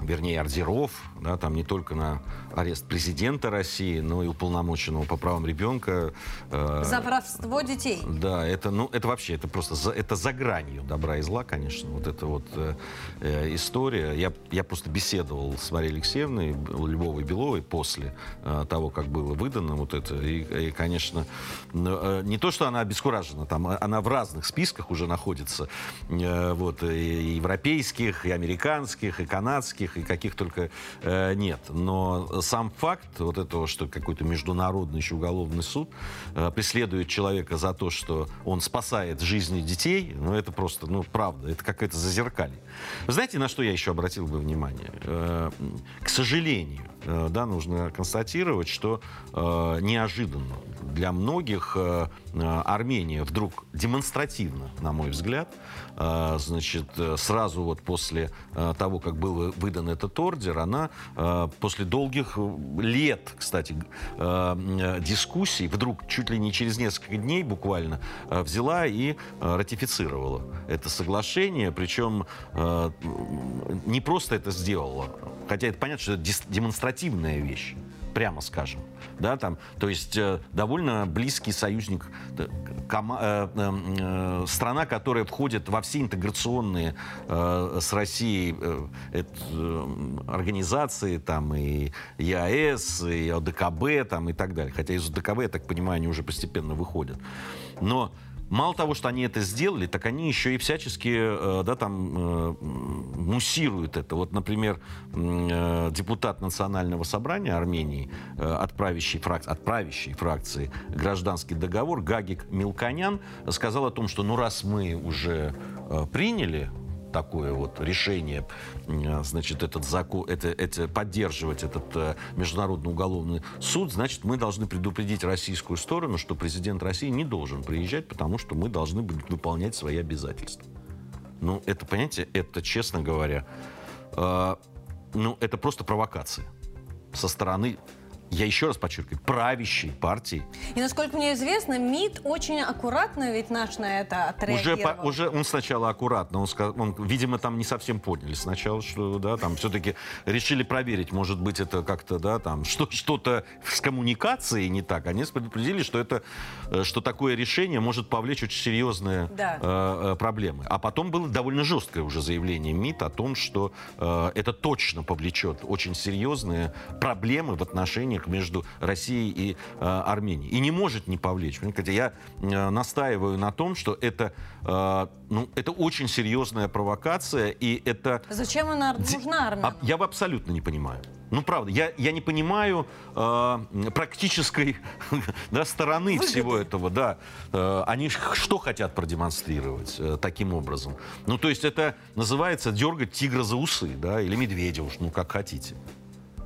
Speaker 7: вернее, ордеров, да, там не только на арест президента России, но и уполномоченного по правам ребенка.
Speaker 1: Э, за воровство детей.
Speaker 7: Да, это, ну, это вообще, это просто, за, это за гранью добра и зла, конечно, вот эта вот э, э, история. Я, я просто беседовал с Марией Алексеевной Львовой Беловой после э, того, как было выдано вот это, и, и конечно, э, не то, что она обескуражена, там, а, она в разных списках уже находится, э, вот, и европейских, и американских, и канадских, канадских и каких только э, нет. Но сам факт вот этого, что какой-то международный еще уголовный суд э, преследует человека за то, что он спасает жизни детей, ну это просто, ну правда, это какое-то зазеркалье. Знаете, на что я еще обратил бы внимание? Э, к сожалению, да, нужно констатировать, что э, неожиданно для многих э, э, Армения вдруг демонстративно, на мой взгляд, э, значит, э, сразу вот после э, того, как был выдан этот ордер, она э, после долгих лет, кстати, э, э, дискуссий, вдруг чуть ли не через несколько дней буквально э, взяла и э, ратифицировала это соглашение, причем э, не просто это сделала, хотя это понятно, что это демонстративная вещь прямо скажем. Да, там, то есть э, довольно близкий союзник, кома, э, э, э, страна, которая входит во все интеграционные э, с Россией э, э, организации, там, и ЕАЭС, и ОДКБ, там, и так далее. Хотя из ОДКБ, я так понимаю, они уже постепенно выходят. Но Мало того, что они это сделали, так они еще и всячески э, да, там, э, муссируют это. Вот, например, э, депутат Национального собрания Армении от правящей, фракции, от правящей фракции «Гражданский договор» Гагик Милконян сказал о том, что ну раз мы уже приняли такое вот решение, значит, этот закон, это, это, поддерживать этот э, международный уголовный суд, значит, мы должны предупредить российскую сторону, что президент России не должен приезжать, потому что мы должны выполнять свои обязательства. Ну, это, понимаете, это, честно говоря, э, ну, это просто провокация со стороны я еще раз подчеркиваю, правящей партии.
Speaker 1: И насколько мне известно, МИД очень аккуратно ведь наш на это отреагировал.
Speaker 7: Уже, уже он сначала аккуратно, он, он, видимо, там не совсем поняли сначала, что, да, там все-таки решили проверить, может быть, это как-то, да, там, что, что-то с коммуникацией не так. Они предупредили, что это, э, что такое решение может повлечь очень серьезные да. э, э, проблемы. А потом было довольно жесткое уже заявление МИД о том, что э, это точно повлечет очень серьезные проблемы в отношениях конфликт между Россией и э, Арменией. И не может не повлечь. Понимаете? Я э, настаиваю на том, что это, э, ну, это очень серьезная провокация, и это...
Speaker 1: Зачем она нужна армянам?
Speaker 7: Я абсолютно не понимаю. Ну, правда, я, я не понимаю э, практической да, стороны Выгоды. всего этого. Да. Э, они что хотят продемонстрировать э, таким образом? Ну, то есть это называется дергать тигра за усы, да, или медведя уж, ну, как хотите.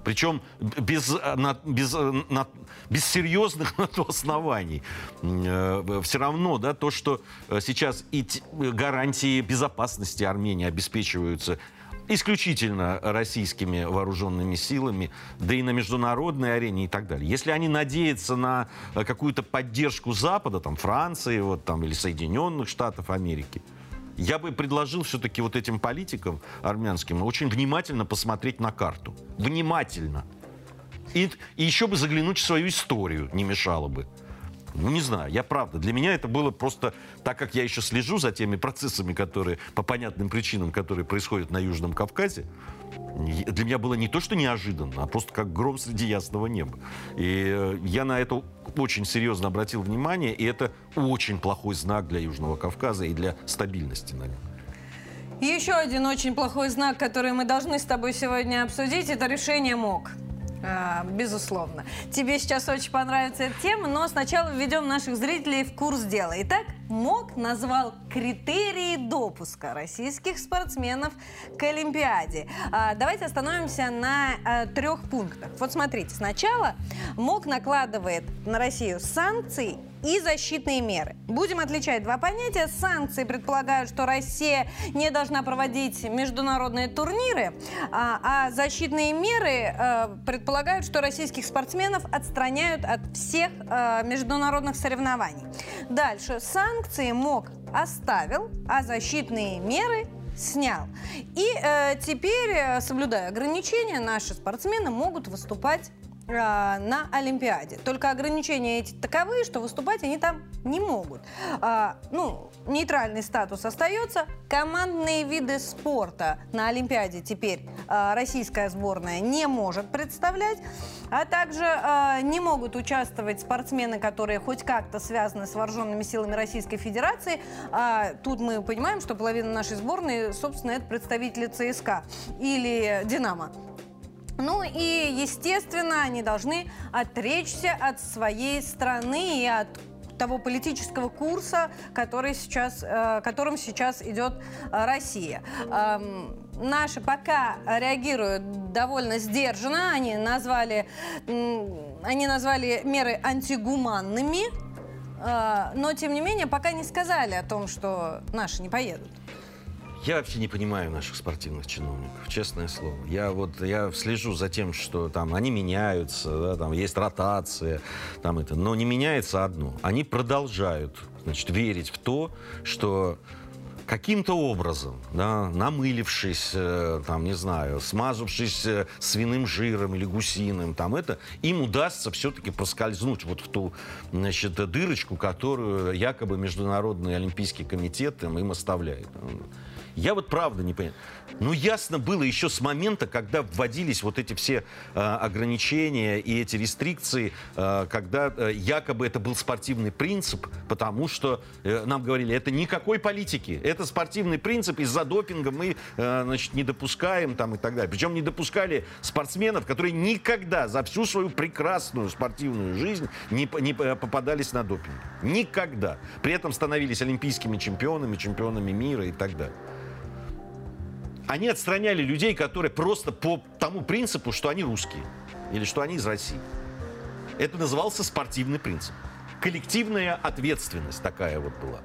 Speaker 7: Причем без, э, на, без, э, на, без серьезных на то оснований. Э, все равно, да, то, что сейчас и гарантии безопасности Армении обеспечиваются исключительно российскими вооруженными силами, да и на международной арене и так далее. Если они надеются на какую-то поддержку Запада, там Франции вот, там, или Соединенных Штатов Америки, я бы предложил все-таки вот этим политикам армянским очень внимательно посмотреть на карту. Внимательно. И, и еще бы заглянуть в свою историю не мешало бы. Ну, не знаю, я правда. Для меня это было просто, так как я еще слежу за теми процессами, которые, по понятным причинам, которые происходят на Южном Кавказе, для меня было не то, что неожиданно, а просто как гром среди ясного неба. И э, я на это очень серьезно обратил внимание, и это очень плохой знак для Южного Кавказа и для стабильности на нем.
Speaker 1: Еще один очень плохой знак, который мы должны с тобой сегодня обсудить, это решение МОК. А, безусловно. Тебе сейчас очень понравится эта тема, но сначала введем наших зрителей в курс дела. Итак, МОК назвал критерии допуска российских спортсменов к Олимпиаде. А, давайте остановимся на а, трех пунктах. Вот смотрите, сначала МОК накладывает на Россию санкции и защитные меры. Будем отличать два понятия. Санкции предполагают, что Россия не должна проводить международные турниры, а, а защитные меры а, предполагают, что российских спортсменов отстраняют от всех а, международных соревнований. Дальше. Санкции МОК оставил, а защитные меры снял. И э, теперь, э, соблюдая ограничения, наши спортсмены могут выступать на Олимпиаде. Только ограничения эти таковы, что выступать они там не могут. А, ну, нейтральный статус остается. Командные виды спорта на Олимпиаде теперь а, российская сборная не может представлять. А также а, не могут участвовать спортсмены, которые хоть как-то связаны с вооруженными силами Российской Федерации. А, тут мы понимаем, что половина нашей сборной, собственно, это представители ЦСКА или «Динамо». Ну и, естественно, они должны отречься от своей страны и от того политического курса, который сейчас, э, которым сейчас идет э, Россия. Эм, наши пока реагируют довольно сдержанно. Они назвали, они назвали меры антигуманными, а, но, тем не менее, пока не сказали о том, что наши не поедут.
Speaker 7: Я вообще не понимаю наших спортивных чиновников, честное слово. Я вот я слежу за тем, что там они меняются, да, там есть ротация, там это, но не меняется одно. Они продолжают, значит, верить в то, что каким-то образом, да, намылившись, э, там, не знаю, смазавшись э, свиным жиром или гусиным, там это, им удастся все-таки проскользнуть вот в ту, значит, дырочку, которую якобы Международный Олимпийский комитет им, им оставляет. Я вот правда не понимаю. Ну, ясно было еще с момента, когда вводились вот эти все э, ограничения и эти рестрикции, э, когда э, якобы это был спортивный принцип, потому что э, нам говорили, это никакой политики, это спортивный принцип, из-за допинга мы, э, значит, не допускаем там и так далее. Причем не допускали спортсменов, которые никогда за всю свою прекрасную спортивную жизнь не, не попадались на допинг. Никогда. При этом становились олимпийскими чемпионами, чемпионами мира и так далее они отстраняли людей, которые просто по тому принципу, что они русские или что они из России. Это назывался спортивный принцип. Коллективная ответственность такая вот была.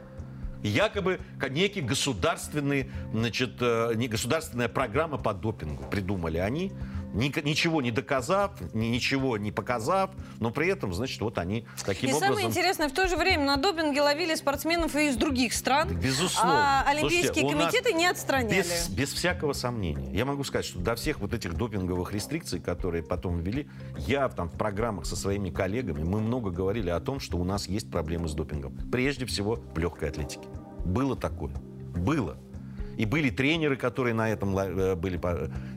Speaker 7: Якобы некий государственный, значит, э, не государственная программа по допингу придумали они ничего не доказав, ничего не показав, но при этом, значит, вот они таким
Speaker 1: и
Speaker 7: образом...
Speaker 1: И самое интересное, в то же время на допинге ловили спортсменов и из других стран.
Speaker 7: Безусловно.
Speaker 1: А Олимпийские Слушайте, комитеты не отстраняли.
Speaker 7: Без, без всякого сомнения. Я могу сказать, что до всех вот этих допинговых рестрикций, которые потом ввели, я там в программах со своими коллегами, мы много говорили о том, что у нас есть проблемы с допингом. Прежде всего в легкой атлетике. Было такое. Было. И были тренеры, которые на этом э, были.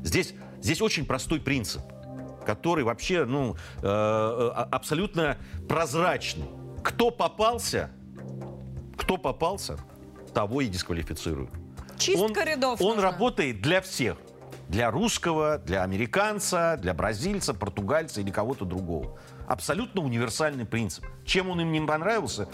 Speaker 7: Здесь Здесь очень простой принцип, который вообще ну, э, э, абсолютно прозрачный. Кто попался, кто попался, того и дисквалифицируют.
Speaker 1: Чистка
Speaker 7: он,
Speaker 1: рядов
Speaker 7: Он
Speaker 1: нужна.
Speaker 7: работает для всех. Для русского, для американца, для бразильца, португальца или кого-то другого. Абсолютно универсальный принцип. Чем он им не понравился,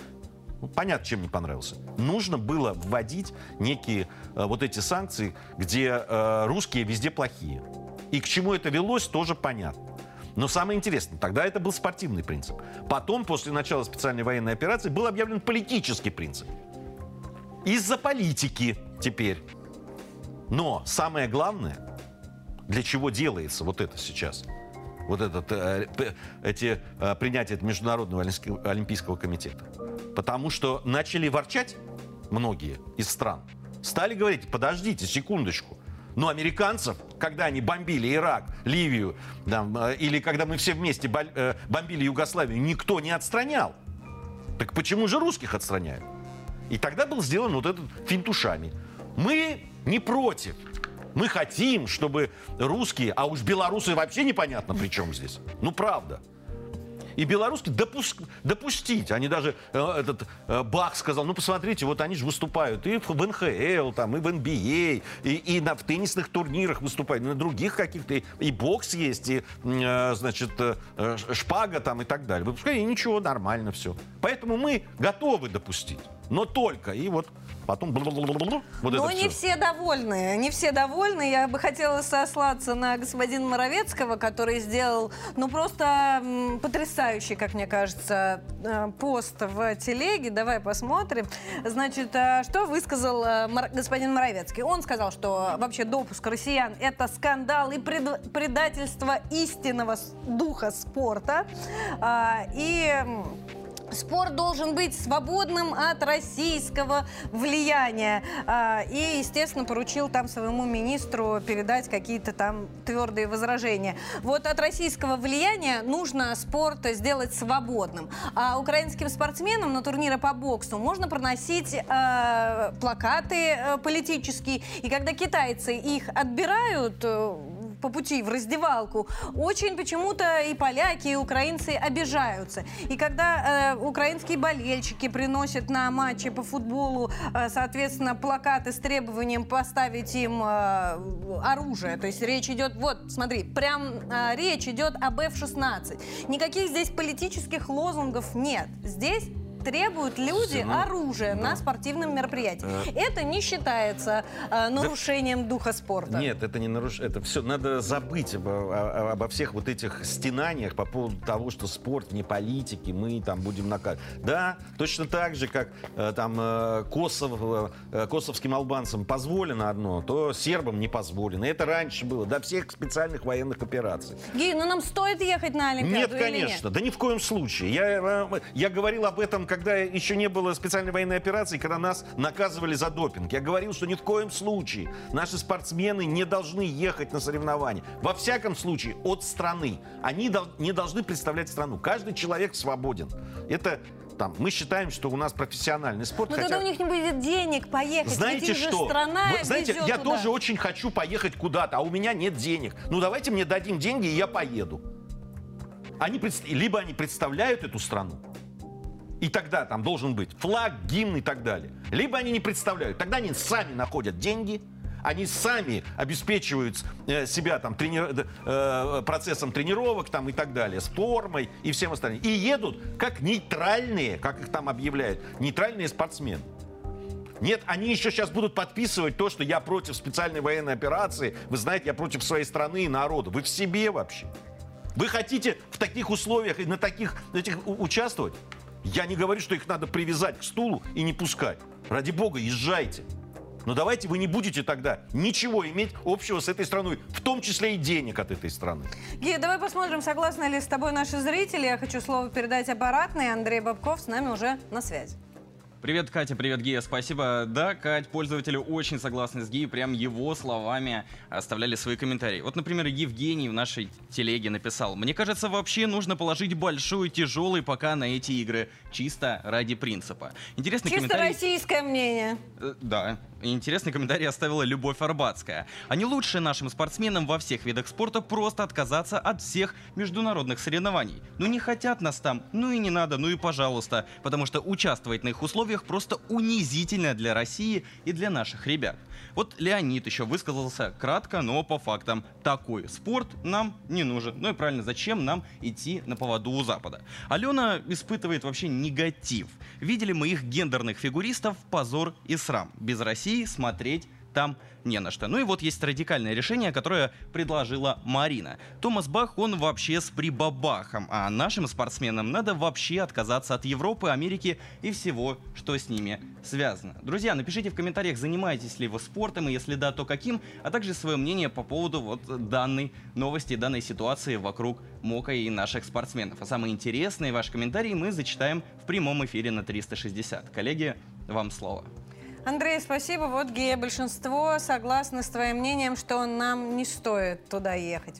Speaker 7: ну, понятно, чем не понравился. Нужно было вводить некие э, вот эти санкции, где э, русские везде плохие. И к чему это велось, тоже понятно. Но самое интересное, тогда это был спортивный принцип. Потом, после начала специальной военной операции, был объявлен политический принцип. Из-за политики теперь. Но самое главное, для чего делается вот это сейчас, вот этот, э, эти, э, принятие Международного Олимпийского комитета. Потому что начали ворчать многие из стран. Стали говорить, подождите секундочку, но американцев, когда они бомбили Ирак, Ливию, там, э, или когда мы все вместе э, бомбили Югославию, никто не отстранял. Так почему же русских отстраняют? И тогда был сделан вот этот финтушами. Мы не против. Мы хотим, чтобы русские, а уж белорусы вообще непонятно при чем здесь. Ну, правда и белорусских допуск, допустить. Они даже, э, этот э, Бах сказал, ну посмотрите, вот они же выступают и в, НХЛ, там, и в NBA, а, и, и на, в теннисных турнирах выступают, и на других каких-то, и, и бокс есть, и, э, значит, э, э, шпага там и так далее. Выпускай, и ничего, нормально все. Поэтому мы готовы допустить, но только, и вот потом...
Speaker 1: Вот Но не все. все довольны. Не все довольны. Я бы хотела сослаться на господина Моровецкого, который сделал, ну, просто потрясающий, как мне кажется, э, пост в телеге. Давай посмотрим. Значит, э, что высказал э, господин Моровецкий? Он сказал, что вообще допуск россиян – это скандал и предательство истинного духа спорта. А, и Спорт должен быть свободным от российского влияния. А, и, естественно, поручил там своему министру передать какие-то там твердые возражения. Вот от российского влияния нужно спорт сделать свободным. А украинским спортсменам на турниры по боксу можно проносить э, плакаты политические. И когда китайцы их отбирают э, по пути в раздевалку, очень почему-то и поляки, и украинцы обижаются. И когда э, украинские болельщики приносят на матчи по футболу, э, соответственно, плакаты с требованием поставить им э, оружие, то есть речь идет, вот, смотри, прям э, речь идет об F-16. Никаких здесь политических лозунгов нет. Здесь требуют люди
Speaker 7: ну,
Speaker 1: оружия
Speaker 7: да.
Speaker 1: на спортивном мероприятии.
Speaker 7: Э.
Speaker 1: Это не считается э, нарушением духа спорта.
Speaker 7: Нет, это не нарушение. Это все надо забыть обо, о- обо всех вот этих стенаниях по поводу того, что спорт не политики, мы там будем наказывать. Да, точно так же, как э, там э, Косов, э, косовским албанцам позволено одно, то сербам не позволено. Это раньше было, до всех специальных военных операций.
Speaker 1: Гей, ну нам стоит ехать на Олимпиаду
Speaker 7: Нет, конечно, да ни в коем случае. Я, э, я говорил об этом, когда еще не было специальной военной операции, когда нас наказывали за допинг. Я говорил, что ни в коем случае наши спортсмены не должны ехать на соревнования. Во всяком случае, от страны. Они дол- не должны представлять страну. Каждый человек свободен. Это там, мы считаем, что у нас профессиональный спорт.
Speaker 1: Ну
Speaker 7: хотя-
Speaker 1: тогда у них не будет денег поехать.
Speaker 7: знаете что?
Speaker 1: страна
Speaker 7: Вы знаете, я
Speaker 1: туда.
Speaker 7: тоже очень хочу поехать куда-то, а у меня нет денег. Ну давайте мне дадим деньги, и я поеду. Они предс- либо они представляют эту страну, и тогда там должен быть флаг, гимн и так далее. Либо они не представляют. Тогда они сами находят деньги, они сами обеспечивают э, себя там, трени- э, процессом тренировок там, и так далее, с формой и всем остальным. И едут как нейтральные, как их там объявляют, нейтральные спортсмены. Нет, они еще сейчас будут подписывать то, что я против специальной военной операции. Вы знаете, я против своей страны и народа. Вы в себе вообще. Вы хотите в таких условиях и на таких этих участвовать? Я не говорю, что их надо привязать к стулу и не пускать. Ради бога, езжайте. Но давайте вы не будете тогда ничего иметь общего с этой страной, в том числе и денег от этой страны.
Speaker 1: Гея, давай посмотрим, согласны ли с тобой наши зрители. Я хочу слово передать обратно. Андрей Бабков с нами уже на связи.
Speaker 8: Привет, Катя, привет, Гия, спасибо. Да, Кать, пользователи очень согласны с Гией, прям его словами оставляли свои комментарии. Вот, например, Евгений в нашей телеге написал, «Мне кажется, вообще нужно положить большой тяжелый пока на эти игры, чисто ради принципа». Интересный
Speaker 1: Чисто
Speaker 8: комментарий.
Speaker 1: российское мнение.
Speaker 8: Э, Да. Интересный комментарий оставила Любовь Арбатская. Они лучше нашим спортсменам во всех видах спорта просто отказаться от всех международных соревнований. Ну не хотят нас там, ну и не надо, ну и пожалуйста. Потому что участвовать на их условиях просто унизительно для России и для наших ребят. Вот Леонид еще высказался кратко, но по фактам. Такой спорт нам не нужен. Ну и правильно, зачем нам идти на поводу у Запада? Алена испытывает вообще негатив. Видели мы их гендерных фигуристов позор и срам. Без России смотреть там не на что. Ну и вот есть радикальное решение, которое предложила Марина. Томас Бах, он вообще с прибабахом, а нашим спортсменам надо вообще отказаться от Европы, Америки и всего, что с ними связано. Друзья, напишите в комментариях, занимаетесь ли вы спортом, и если да, то каким, а также свое мнение по поводу вот данной новости, данной ситуации вокруг МОКа и наших спортсменов. А самые интересные ваши комментарии мы зачитаем в прямом эфире на 360. Коллеги, вам слово.
Speaker 1: Андрей, спасибо. Вот, Гея, большинство согласны с твоим мнением, что нам не стоит туда ехать.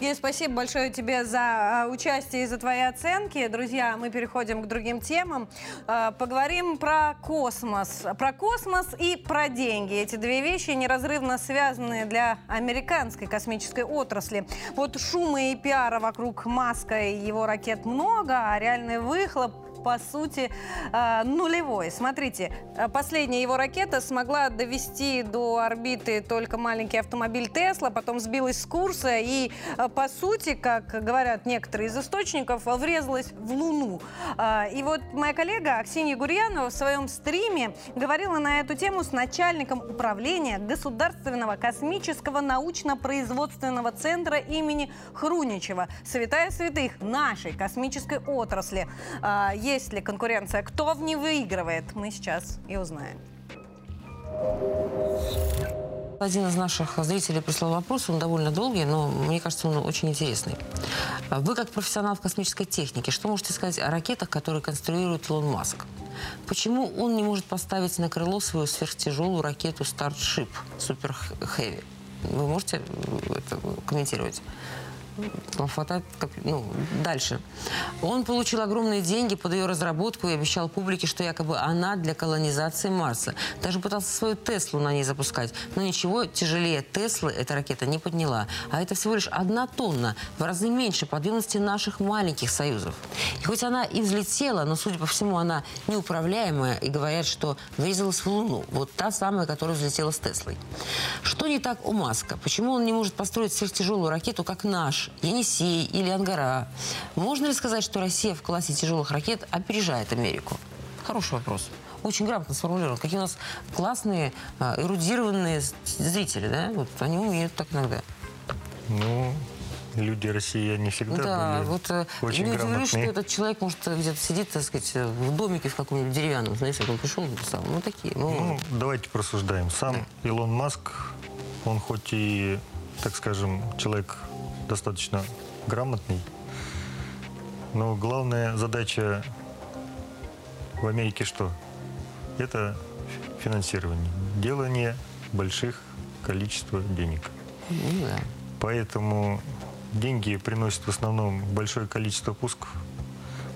Speaker 1: Гея, спасибо большое тебе за а, участие и за твои оценки. Друзья, мы переходим к другим темам. А, Поговорим про космос. Про космос и про деньги. Эти две вещи неразрывно связаны для американской космической отрасли. Вот шума и пиара вокруг Маска и его ракет много, а реальный выхлоп по сути, э, нулевой. Смотрите, э, последняя его ракета смогла довести до орбиты только маленький автомобиль Тесла, потом сбилась с курса и, э, по сути, как говорят некоторые из источников, врезалась в Луну. И вот моя коллега Аксинья Гурьянова в своем стриме говорила на эту тему с начальником управления Государственного космического научно-производственного центра имени Хруничева. Святая святых нашей космической отрасли. Есть ли конкуренция? Кто в ней выигрывает? Мы сейчас и узнаем.
Speaker 9: Один из наших зрителей прислал вопрос, он довольно долгий, но мне кажется, он очень интересный. Вы, как профессионал в космической технике, что можете сказать о ракетах, которые конструирует Илон Маск? Почему он не может поставить на крыло свою сверхтяжелую ракету Starship Super Heavy? Вы можете это комментировать? Хватает... Ну, дальше. Он получил огромные деньги под ее разработку и обещал публике, что якобы она для колонизации Марса. Даже пытался свою Теслу на ней запускать. Но ничего тяжелее Теслы эта ракета не подняла. А это всего лишь одна тонна, в разы меньше подвижности наших маленьких союзов. И хоть она и взлетела, но, судя по всему, она неуправляемая. И говорят, что врезалась в Луну. Вот та самая, которая взлетела с Теслой. Что не так у Маска? Почему он не может построить сверхтяжелую ракету, как наш, Енисей или Ангара? Можно ли сказать, что Россия в классе тяжелых ракет опережает Америку? Хороший вопрос. Очень грамотно сформулирован. Какие у нас классные, а, эрудированные зрители, да? Вот они умеют так иногда.
Speaker 10: Ну, люди России, они всегда
Speaker 9: да,
Speaker 10: были
Speaker 9: вот э,
Speaker 10: очень
Speaker 9: не удивлюсь, что
Speaker 10: грамотные.
Speaker 9: этот человек, может, где-то сидит, так сказать, в домике в каком-нибудь деревянном. Знаешь, как он пришел написал. Ну, такие. Ну,
Speaker 10: Ну, давайте просуждаем. Сам Илон Маск, он хоть и, так скажем, человек достаточно грамотный, но главная задача в Америке что? Это финансирование, делание больших количества денег.
Speaker 9: ну да.
Speaker 10: Поэтому деньги приносят в основном большое количество пусков.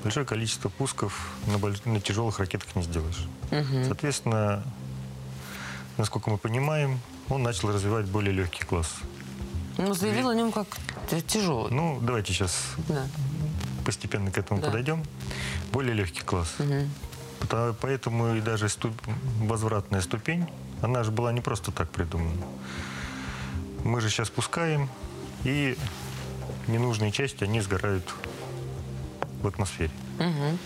Speaker 10: Большое количество пусков на, больш- на тяжелых ракетах не сделаешь. Соответственно, насколько мы понимаем, он начал развивать более легкий класс.
Speaker 9: Ну, заявил о нем как т- тяжелый.
Speaker 10: Ну, давайте сейчас
Speaker 9: Да.
Speaker 10: постепенно к этому
Speaker 9: Да.
Speaker 10: подойдем. Более легкий класс. Пото- Поэтому и даже ступ- возвратная ступень, она же была не просто так придумана. Мы же сейчас пускаем, и ненужные части, они сгорают в атмосфере.
Speaker 9: Мгм.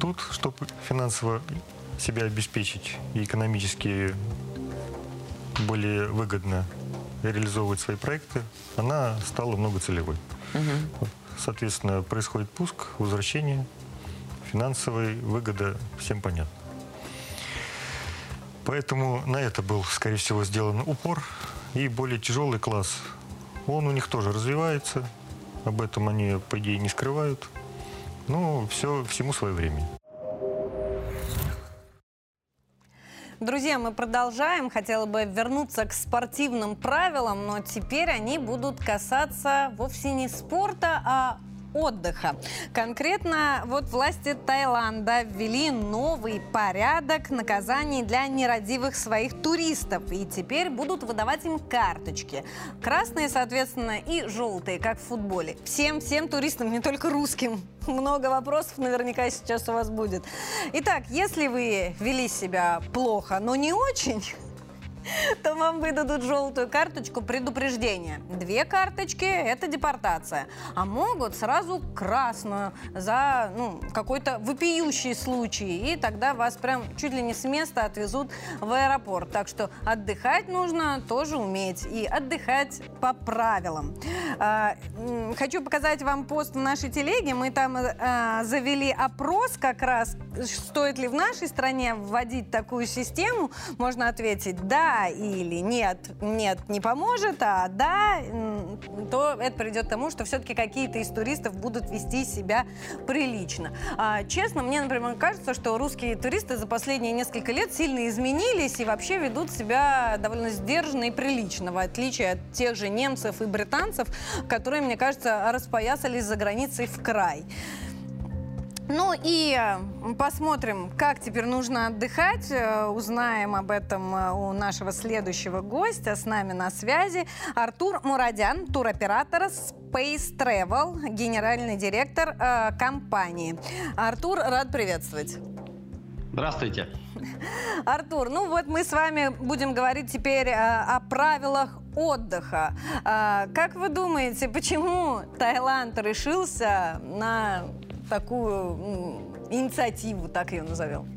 Speaker 10: Тут, чтобы финансово себя обеспечить и экономически более выгодно реализовывать свои проекты, она стала многоцелевой.
Speaker 9: Мгм.
Speaker 10: Соответственно, происходит пуск, возвращение, финансовая выгода, всем понятно. Поэтому на это был, скорее всего, сделан упор. И более тяжелый класс, он у них тоже развивается. Об этом они, по идее, не скрывают. Ну, все, всему свое время.
Speaker 1: Друзья, мы продолжаем. Хотела бы вернуться к спортивным правилам, но теперь они будут касаться вовсе не спорта, а отдыха. Конкретно вот власти Таиланда ввели новый порядок наказаний для нерадивых своих туристов. И теперь будут выдавать им карточки. Красные, соответственно, и желтые, как в футболе. Всем, всем туристам, не только русским. Много вопросов наверняка сейчас у вас будет. Итак, если вы вели себя плохо, но не очень, то вам выдадут желтую карточку предупреждения. Две карточки – это депортация. А могут сразу красную за ну, какой-то вопиющий случай. И тогда вас прям чуть ли не с места отвезут в аэропорт. Так что отдыхать нужно тоже уметь. И отдыхать по правилам. А, Хочу показать вам пост в нашей телеге. Мы там э, завели опрос как раз, стоит ли в нашей стране вводить такую систему. Можно ответить «да» или «нет». «Нет» не поможет, а «да», то это придет к тому, что все-таки какие-то из туристов будут вести себя прилично. А, честно, мне, например, кажется, что русские туристы за последние несколько лет сильно изменились и вообще ведут себя довольно сдержанно и прилично, в отличие от тех же немцев и британцев, которые, мне кажется, распоясались за границей в край. Ну и э, посмотрим, как теперь нужно отдыхать. Э, Узнаем об этом э, у нашего следующего гостя. С нами на связи Артур Мурадян, туроператор Space Travel, генеральный директор э, компании. Артур, рад приветствовать.
Speaker 11: Здравствуйте.
Speaker 1: Артур, ну вот мы с вами будем говорить теперь э, о правилах отдыха. А, как вы думаете, почему Таиланд решился на такую м, инициативу, так ее назовем?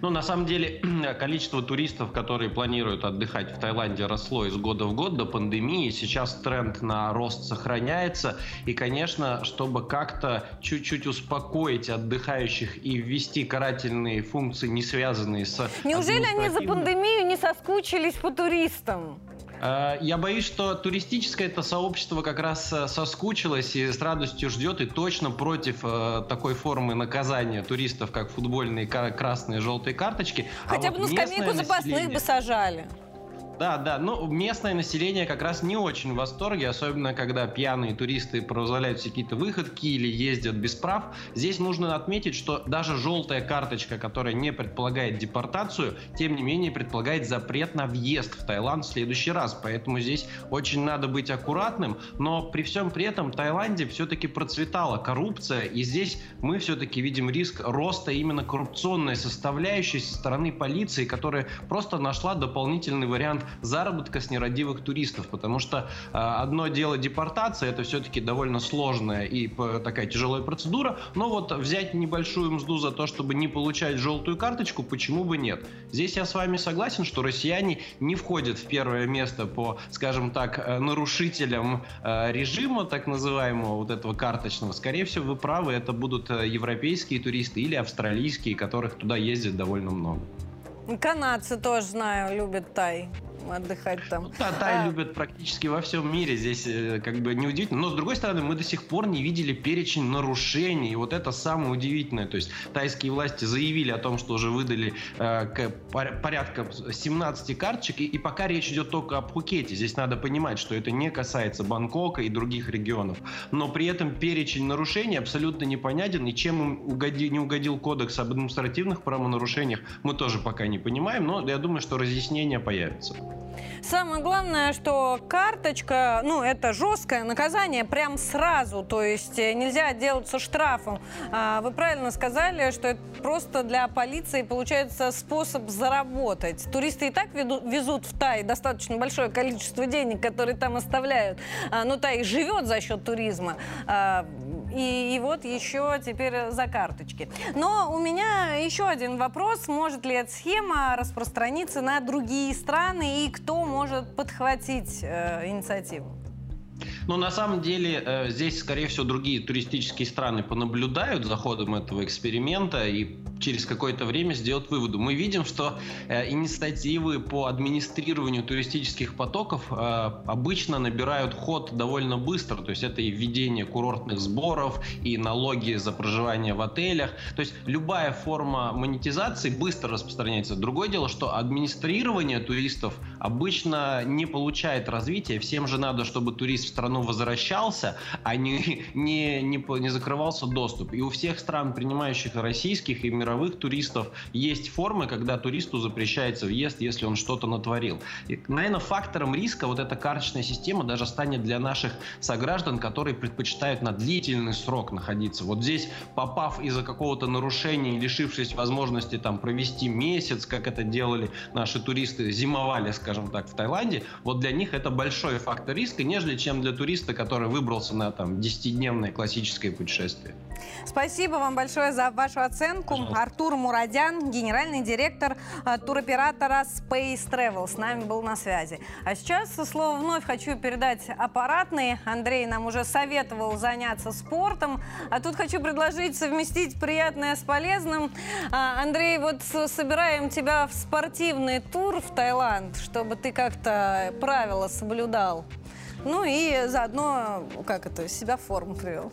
Speaker 11: Ну, на самом деле, количество туристов, которые планируют отдыхать в Таиланде, росло из года в год до пандемии. Сейчас тренд на рост сохраняется. И, конечно, чтобы как-то чуть-чуть успокоить отдыхающих и ввести карательные функции, не связанные с...
Speaker 1: Неужели они за пандемию не соскучились по туристам?
Speaker 11: Э, Я боюсь, что туристическое это сообщество как раз э, соскучилось и с радостью ждет и точно против э, такой формы наказания туристов, как футбольные красные и желтые карточки. А
Speaker 1: Хотя
Speaker 11: вот
Speaker 1: бы на
Speaker 11: местное
Speaker 1: скамейку запасных бы сажали.
Speaker 11: Да, да, но местное население как раз не очень в восторге, особенно когда пьяные туристы позволяют какие-то выходки или ездят без прав. Здесь нужно отметить, что даже желтая карточка, которая не предполагает депортацию, тем не менее предполагает запрет на въезд в Таиланд в следующий раз. Поэтому здесь очень надо быть аккуратным. Но при всем при этом в Таиланде все-таки процветала коррупция, и здесь мы все-таки видим риск роста именно коррупционной составляющей со стороны полиции, которая просто нашла дополнительный вариант заработка с нерадивых туристов, потому что одно дело депортация, это все-таки довольно сложная и такая тяжелая процедура, но вот взять небольшую мзду за то, чтобы не получать желтую карточку, почему бы нет? Здесь я с вами согласен, что россияне не входят в первое место по, скажем так, э, нарушителям э, режима, так называемого, вот этого карточного. Скорее всего, вы правы, это будут э, европейские туристы или австралийские, которых туда ездит довольно много.
Speaker 1: Канадцы тоже знаю, любят Тай отдыхать там.
Speaker 11: Да, Тай а... любят практически во всем мире. Здесь э, как бы неудивительно. Но с другой стороны, мы до сих пор не видели перечень нарушений. И вот это самое удивительное. То есть тайские власти заявили о том, что уже выдали э, порядка 17 карточек. И, и пока речь идет только о Пхукете. Здесь надо понимать, что это не касается Бангкока и других регионов. Но при этом перечень нарушений абсолютно непонятен. И чем им угоди, не угодил кодекс об административных правонарушениях, мы тоже пока не понимаем. Но я думаю, что разъяснения появятся.
Speaker 1: Самое главное, что карточка, ну, это жесткое наказание прям сразу, то есть э, нельзя отделаться штрафом. А, вы правильно сказали, что это просто для полиции получается способ заработать. Туристы и так везут в Тай достаточно большое количество денег, которые там оставляют. А, но Тай живет за счет туризма. И, и вот еще теперь за карточки. Но у меня еще один вопрос. Может ли эта схема распространиться на другие страны и кто может подхватить э, инициативу?
Speaker 11: Но на самом деле э, здесь, скорее всего, другие туристические страны понаблюдают за ходом этого эксперимента и через какое-то время сделать выводы. Мы видим, что э, инициативы по администрированию туристических потоков э, обычно набирают ход довольно быстро. То есть это и введение курортных сборов, и налоги за проживание в отелях. То есть любая форма монетизации быстро распространяется. Другое дело, что администрирование туристов обычно не получает развития. Всем же надо, чтобы турист в страну возвращался, а не, не, не, не закрывался доступ. И у всех стран, принимающих российских и мировых мировых туристов есть формы, когда туристу запрещается въезд, если он что-то натворил. И, наверное, фактором риска вот эта карточная система даже станет для наших сограждан, которые предпочитают на длительный срок находиться. Вот здесь, попав из-за какого-то нарушения и лишившись возможности там провести месяц, как это делали наши туристы, зимовали, скажем так, в Таиланде, вот для них это большой фактор риска, нежели чем для туриста, который выбрался на там 10-дневное классическое путешествие.
Speaker 1: Спасибо вам большое за вашу оценку. Пожалуйста. Артур Мурадян, генеральный директор э, туроператора Space Travel, с нами был на связи. А сейчас слово вновь хочу передать аппаратный. Андрей нам уже советовал заняться спортом, а тут хочу предложить совместить приятное с полезным. А, Андрей, вот собираем тебя в спортивный тур в Таиланд, чтобы ты как-то правила соблюдал. Ну и заодно, как это, себя в форму привел.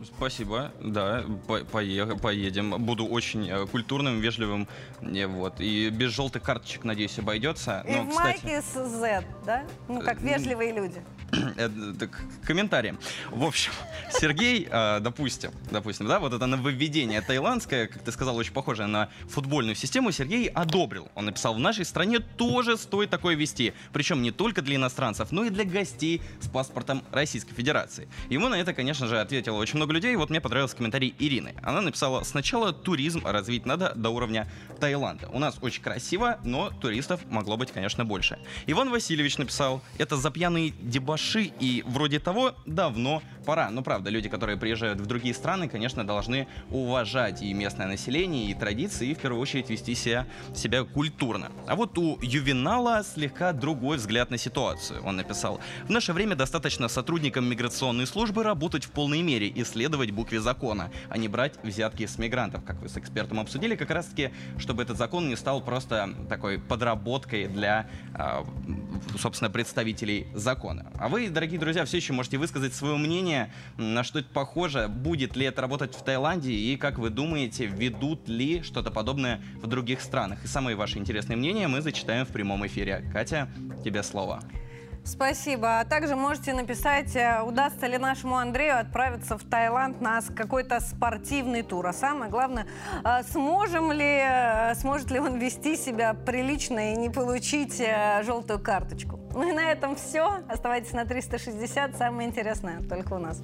Speaker 1: Э,
Speaker 8: Спасибо, да, по поедем. Буду очень э, культурным, вежливым, э, вот. И без желтых карточек, надеюсь, обойдется.
Speaker 1: И Но, в кстати... майке с Z, да? Ну, как вежливые люди.
Speaker 8: Э, комментарии. В общем, Сергей, э, допустим, допустим, да, вот это нововведение таиландское, как ты сказал, очень похоже на футбольную систему, Сергей одобрил. Он написал, в нашей стране тоже стоит такое вести. Причем не только для иностранцев, но и для гостей с паспортом Российской Федерации. Ему на это, конечно же, ответило очень много людей. Вот мне понравился комментарий Ирины. Она написала, сначала туризм развить надо до уровня Таиланда. У нас очень красиво, но туристов могло быть, конечно, больше. Иван Васильевич написал, это за пьяный дебаш Ши и вроде того давно пора. Ну, правда, люди, которые приезжают в другие страны, конечно, должны уважать и местное население, и традиции, и в первую очередь вести себя, себя культурно. А вот у Ювенала слегка другой взгляд на ситуацию. Он написал, в наше время достаточно сотрудникам миграционной службы работать в полной мере и следовать букве закона, а не брать взятки с мигрантов, как вы с экспертом обсудили, как раз таки, чтобы этот закон не стал просто такой подработкой для, а, собственно, представителей закона. А вы, дорогие друзья, все еще можете высказать свое мнение, на что это похоже, будет ли это работать в Таиланде и, как вы думаете, ведут ли что-то подобное в других странах. И самые ваши интересные мнения мы зачитаем в прямом эфире. Катя, тебе слово.
Speaker 1: Спасибо. А также можете написать, э, удастся ли нашему Андрею отправиться в Таиланд на какой-то спортивный тур. А самое главное, э, сможем ли, э, сможет ли он вести себя прилично и не получить желтую карточку. Ну и на этом все. Оставайтесь на 360. Самое интересное только у нас.